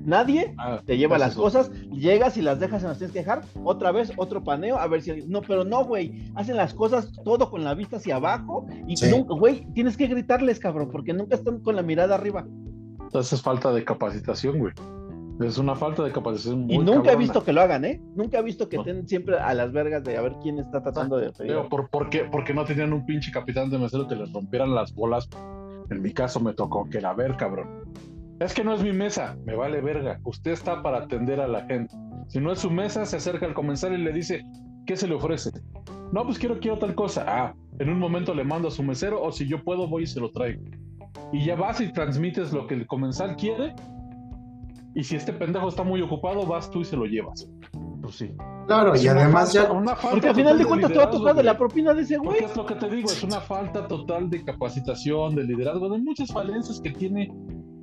Speaker 2: Nadie ah, te lleva las cosas, llegas y las dejas en las tienes que dejar, otra vez otro paneo, a ver si no, pero no, güey, hacen las cosas todo con la vista hacia abajo y nunca, güey, tienes que gritarles, cabrón, porque nunca están con la mirada arriba.
Speaker 3: Entonces es falta de capacitación, güey. Es una falta de capacitación muy
Speaker 2: Y nunca he visto que lo hagan, ¿eh? Nunca he visto que estén siempre a las vergas de a ver quién está tratando de
Speaker 3: Pero por, por qué? Porque no tenían un pinche capitán de mesero que les rompieran las bolas. En mi caso me tocó que la ver, cabrón. Es que no es mi mesa, me vale verga. Usted está para atender a la gente. Si no es su mesa, se acerca al comensal y le dice, ¿qué se le ofrece? No, pues quiero, quiero tal cosa. Ah, en un momento le mando a su mesero o si yo puedo voy y se lo traigo y ya vas y transmites lo que el comensal quiere. Y si este pendejo está muy ocupado, vas tú y se lo llevas. Pues sí.
Speaker 4: Claro, y además ya.
Speaker 2: Porque al final de cuentas te va a tocar de la propina de ese güey.
Speaker 3: es lo que te digo, es una falta total de capacitación, de liderazgo, de muchas falencias que tiene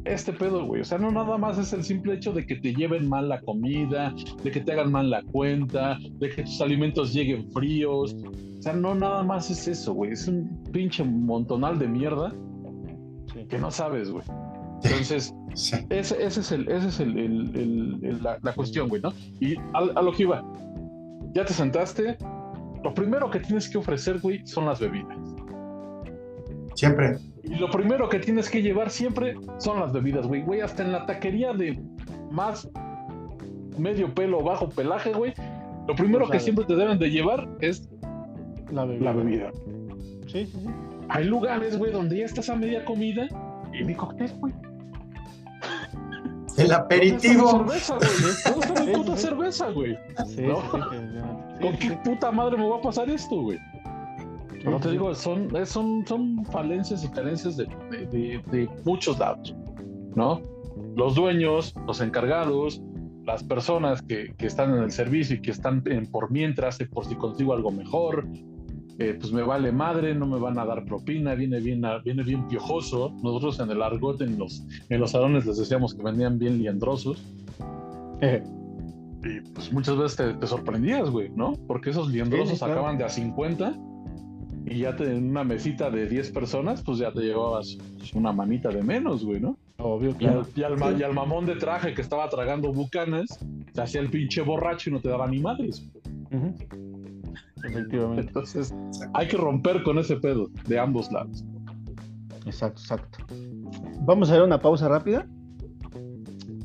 Speaker 3: este pedo, güey. O sea, no nada más es el simple hecho de que te lleven mal la comida, de que te hagan mal la cuenta, de que tus alimentos lleguen fríos. O sea, no nada más es eso, güey. Es un pinche montonal de mierda que no sabes, güey. Entonces, ese, es, el, ese es el, la, cuestión, güey, ¿no? Y a, lo que iba, ya te sentaste, lo primero que tienes que ofrecer, güey, son las bebidas.
Speaker 4: Siempre.
Speaker 3: Y lo primero que tienes que llevar siempre son las bebidas, güey. Güey, hasta en la taquería de más medio pelo, bajo pelaje, güey. Lo primero que siempre te deben de llevar es la bebida. La bebida.
Speaker 2: Sí, sí, sí.
Speaker 3: Hay lugares, güey, donde ya estás a media comida y mi cóctel, güey.
Speaker 4: El aperitivo.
Speaker 3: cerveza, güey. puta cerveza, güey. ¿No? ¿Con qué puta madre me va a pasar esto, güey? Pero te digo, son, son, son falencias y carencias de, de, de, muchos lados, ¿no? Los dueños, los encargados, las personas que, que, están en el servicio y que están en por mientras, por si consigo algo mejor, eh, pues me vale madre, no me van a dar propina, viene bien, viene bien piojoso. Nosotros en el argot, en los, en los salones les decíamos que venían bien liendrosos. y pues muchas veces te, sorprendías, güey, ¿no? Porque esos liendrosos acaban de a 50 y ya te, en una mesita de 10 personas, pues ya te llevabas una manita de menos, güey, ¿no?
Speaker 2: Obvio,
Speaker 3: claro. Y al, y al, mamón de traje que estaba tragando bucanas, se hacía el pinche borracho y no te daba ni madres.
Speaker 2: Efectivamente.
Speaker 3: Entonces, hay que romper con ese pedo de ambos lados.
Speaker 2: Exacto, exacto. Vamos a hacer una pausa rápida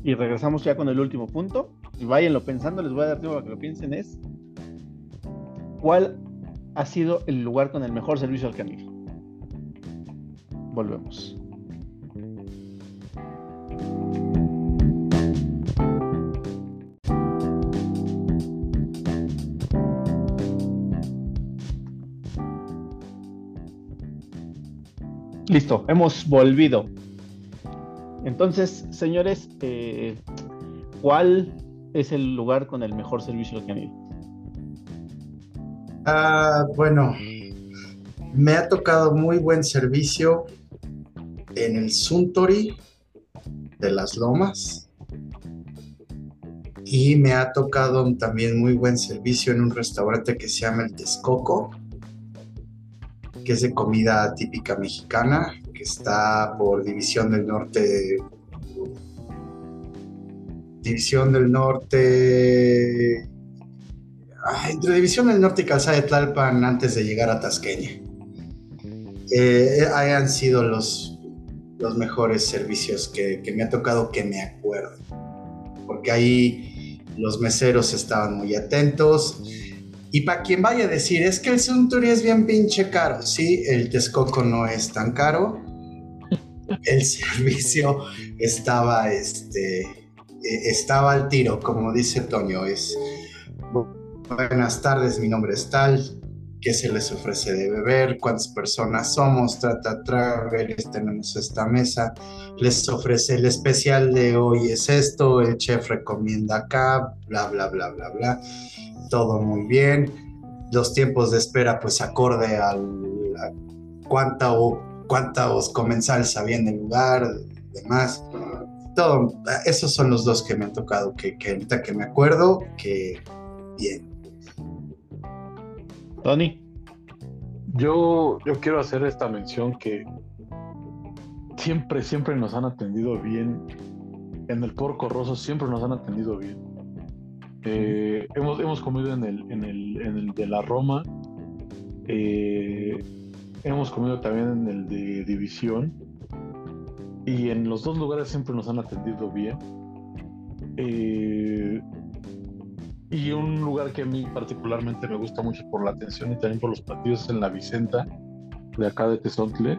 Speaker 2: y regresamos ya con el último punto. Y váyanlo pensando, les voy a dar tiempo para que lo piensen. Es ¿cuál ha sido el lugar con el mejor servicio al canil? Volvemos. Listo, hemos volvido. Entonces, señores, eh, ¿cuál es el lugar con el mejor servicio han ido?
Speaker 4: Ah, bueno, me ha tocado muy buen servicio en el Suntory de las Lomas y me ha tocado también muy buen servicio en un restaurante que se llama El Texcoco que es de comida típica mexicana, que está por División del Norte. División del Norte. Entre División del Norte y Calzada de Tlalpan antes de llegar a Tasqueña. Eh, hayan sido los, los mejores servicios que, que me ha tocado que me acuerdo. Porque ahí los meseros estaban muy atentos y para quien vaya a decir, es que el Suntory es bien pinche caro. Sí, el Texcoco no es tan caro. El servicio estaba, este, e, estaba al tiro, como dice Toño. Es, buenas tardes, mi nombre es tal. ¿Qué se les ofrece de beber? ¿Cuántas personas somos? Trata travelers, tenemos esta mesa. Les ofrece el especial de hoy es esto, el chef recomienda acá, bla, bla, bla, bla, bla todo muy bien. Los tiempos de espera, pues acorde al a cuánta o cuántos comensales había en el lugar, demás. Todo, esos son los dos que me han tocado, que, que ahorita que me acuerdo, que bien.
Speaker 2: Tony.
Speaker 3: Yo, yo quiero hacer esta mención que siempre, siempre nos han atendido bien. En el Porco Rosso siempre nos han atendido bien eh, hemos, hemos comido en el, en el, en el de la Roma. Eh, hemos comido también en el de División. Y en los dos lugares siempre nos han atendido bien. Eh, y un lugar que a mí particularmente me gusta mucho por la atención y también por los partidos es en la Vicenta, de acá de Tezontle.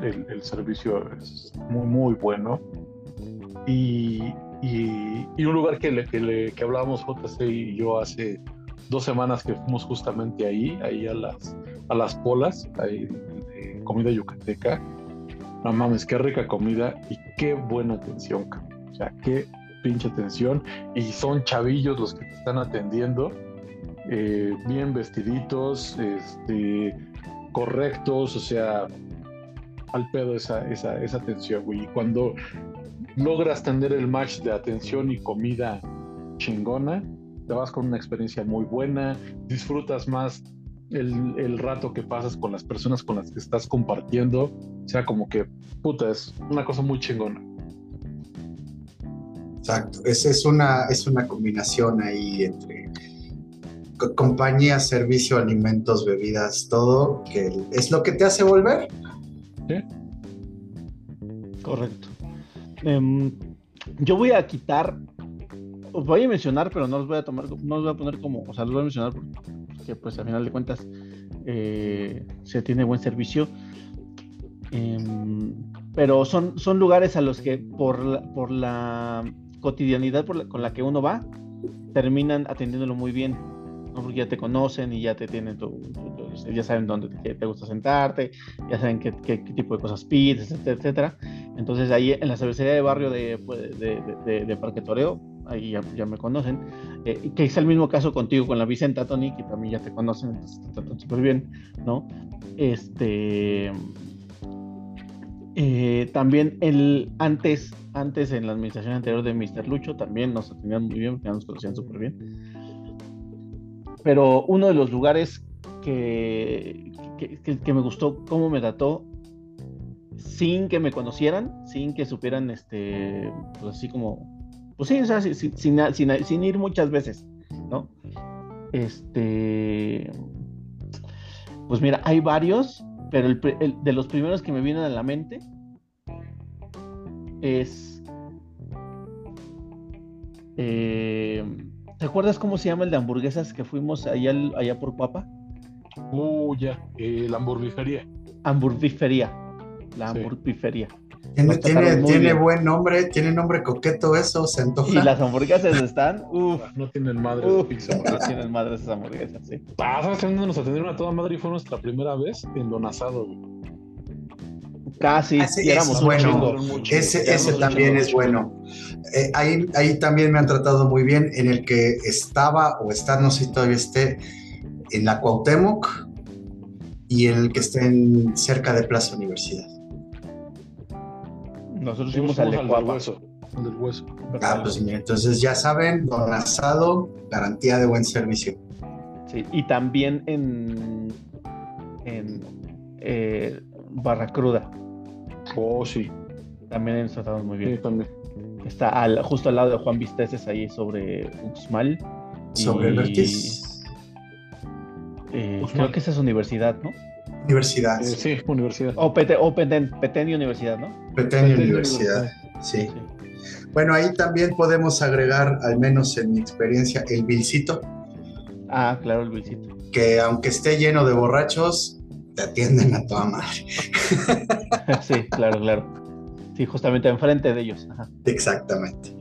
Speaker 3: El, el servicio es muy, muy bueno. Y, y, un lugar que, le, que, le, que hablábamos JC y yo hace dos semanas que fuimos justamente ahí, ahí a las, a las polas, ahí de comida yucateca. No mames, qué rica comida y qué buena atención, o sea, qué pinche atención. Y son chavillos los que te están atendiendo, eh, bien vestiditos, este, correctos, o sea, al pedo esa, esa, esa atención, güey. Y cuando logras tener el match de atención y comida chingona, te vas con una experiencia muy buena, disfrutas más el, rato que pasas con las personas con las que estás compartiendo, o sea, como que, puta, es una cosa muy chingona.
Speaker 4: Exacto, es, es, una, es una combinación ahí entre compañía, servicio, alimentos, bebidas, todo, que es lo que te hace volver.
Speaker 2: ¿Sí? Correcto. Em, yo voy a quitar, os voy a mencionar, pero no los voy a tomar, no los voy a poner como, o sea, los voy a mencionar porque pues al final de cuentas eh, se tiene buen servicio. Em, pero son, son lugares a los que por la, por la cotidianidad con la que uno va, terminan atendiéndolo muy bien porque ya te conocen y ya te tienen tu, ya saben dónde te, gusta sentarte, ya saben qué, qué, tipo de cosas pides, etcétera, etcétera. Entonces ahí en la cervecería de barrio de, pues, de, de, Parque Toreo, ahí ya, ya me conocen, eh, que es el mismo caso contigo con la Vicenta, Tony, que también ya te conocen, entonces te tratan súper bien, ¿no? Este... Eh, también el antes, antes en la administración anterior de Mr. Lucho también nos atendían muy bien, nos conocían súper bien pero uno de los lugares que, que, me gustó cómo me trató sin que me conocieran, sin que supieran, este, pues así como, pues sí, o sea, sin, sin, ir muchas veces, ¿no? Este, pues mira, hay varios, pero el, de los primeros que me vienen a la mente es... Eh, ¿Te acuerdas cómo se llama el de hamburguesas que fuimos allá, allá por Papa?
Speaker 3: Uh, ya, eh, la hamburguesería.
Speaker 2: Hamburguifería. La
Speaker 3: Sí.
Speaker 4: Tiene, buen nombre, tiene nombre coqueto eso, se antoja.
Speaker 2: Y las hamburguesas están, uff,
Speaker 3: No tienen madre de
Speaker 2: uff,
Speaker 3: pizza.
Speaker 2: no tienen madres esas hamburguesas, sí.
Speaker 3: Ah, ¿sabes dónde nos atendieron a toda madre y fue nuestra primera vez? En Don Asado, güey.
Speaker 2: Casi,
Speaker 4: Ah, sí,
Speaker 2: éramos
Speaker 4: es bueno.
Speaker 2: chingo.
Speaker 4: Ese, también es bueno. Eh, ahí, ahí también me han tratado muy bien, en el que estaba o está, no sé si todavía esté, en la Cuauhtémoc y en el que esté en, cerca de Plaza Universidad.
Speaker 2: Nosotros
Speaker 3: Fuimos
Speaker 2: al de
Speaker 3: del
Speaker 2: Cuapa.
Speaker 3: hueso. al del hueso.
Speaker 4: Ah, pues mira, entonces ya saben, don asado, garantía de buen servicio.
Speaker 2: Sí, y también en, en eh, Barra Cruda.
Speaker 3: Oh, sí.
Speaker 2: También nos tratamos muy
Speaker 3: Sí,
Speaker 2: bien.
Speaker 3: también.
Speaker 2: Está al- justo al lado de Juan Visteces, ahí sobre Uxmal.
Speaker 4: Sobre el
Speaker 2: Y,
Speaker 4: Vertiz,
Speaker 2: eh,
Speaker 3: Uxmal.
Speaker 2: creo que esa es universidad, ¿no?
Speaker 4: Universidad,
Speaker 3: Eh, sí, universidad.
Speaker 2: O, Pete, o y Universidad, ¿no?
Speaker 4: Petén
Speaker 3: Petén
Speaker 4: Universidad, sí.
Speaker 2: Sí.
Speaker 4: Bueno, ahí también podemos agregar, al menos en mi experiencia, el Vilcito,
Speaker 2: Ah, claro, el Luisito.
Speaker 4: que aunque esté lleno de borrachos, te atienden a toda madre.
Speaker 2: sí, claro, claro. Sí, justamente enfrente de ellos. Ajá.
Speaker 4: Exactamente.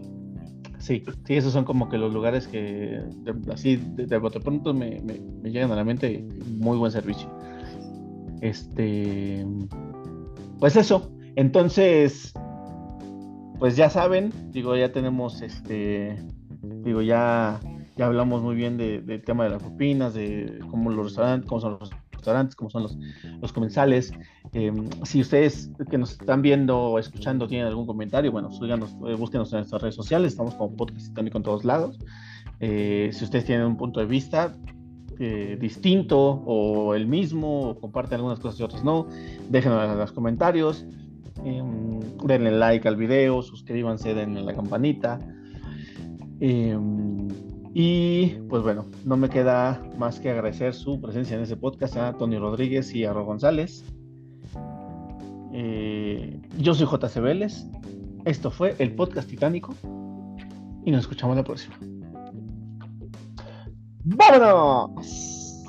Speaker 2: Sí, sí, esos son como que los lugares que de- así de, de pronto me, me- me llegan a la mente. Muy buen servicio. Este, pues eso. Entonces, pues ya saben, digo, ya tenemos este, digo, ya, ya hablamos muy bien de- del tema de las propinas, de cómo los restaurantes, cómo son los restaurantes, cómo son los, los comensales. Eh, si ustedes que nos están viendo o escuchando tienen algún comentario, bueno, síganos, eh, búsquenos en nuestras redes sociales, estamos como Podcast Titánico en todos lados. Eh, si ustedes tienen un punto de vista eh, distinto o el mismo, o comparten algunas cosas y otras no, déjenos en los comentarios. eh, denle like al video, suscríbanse, denle la campanita. eh, y pues bueno, no me queda más que agradecer su presencia en ese podcast a Tony Rodríguez y a Ro González. Eh, yo soy JC Vélez. Esto fue el podcast Titánico. Y nos escuchamos la próxima. ¡Vámonos!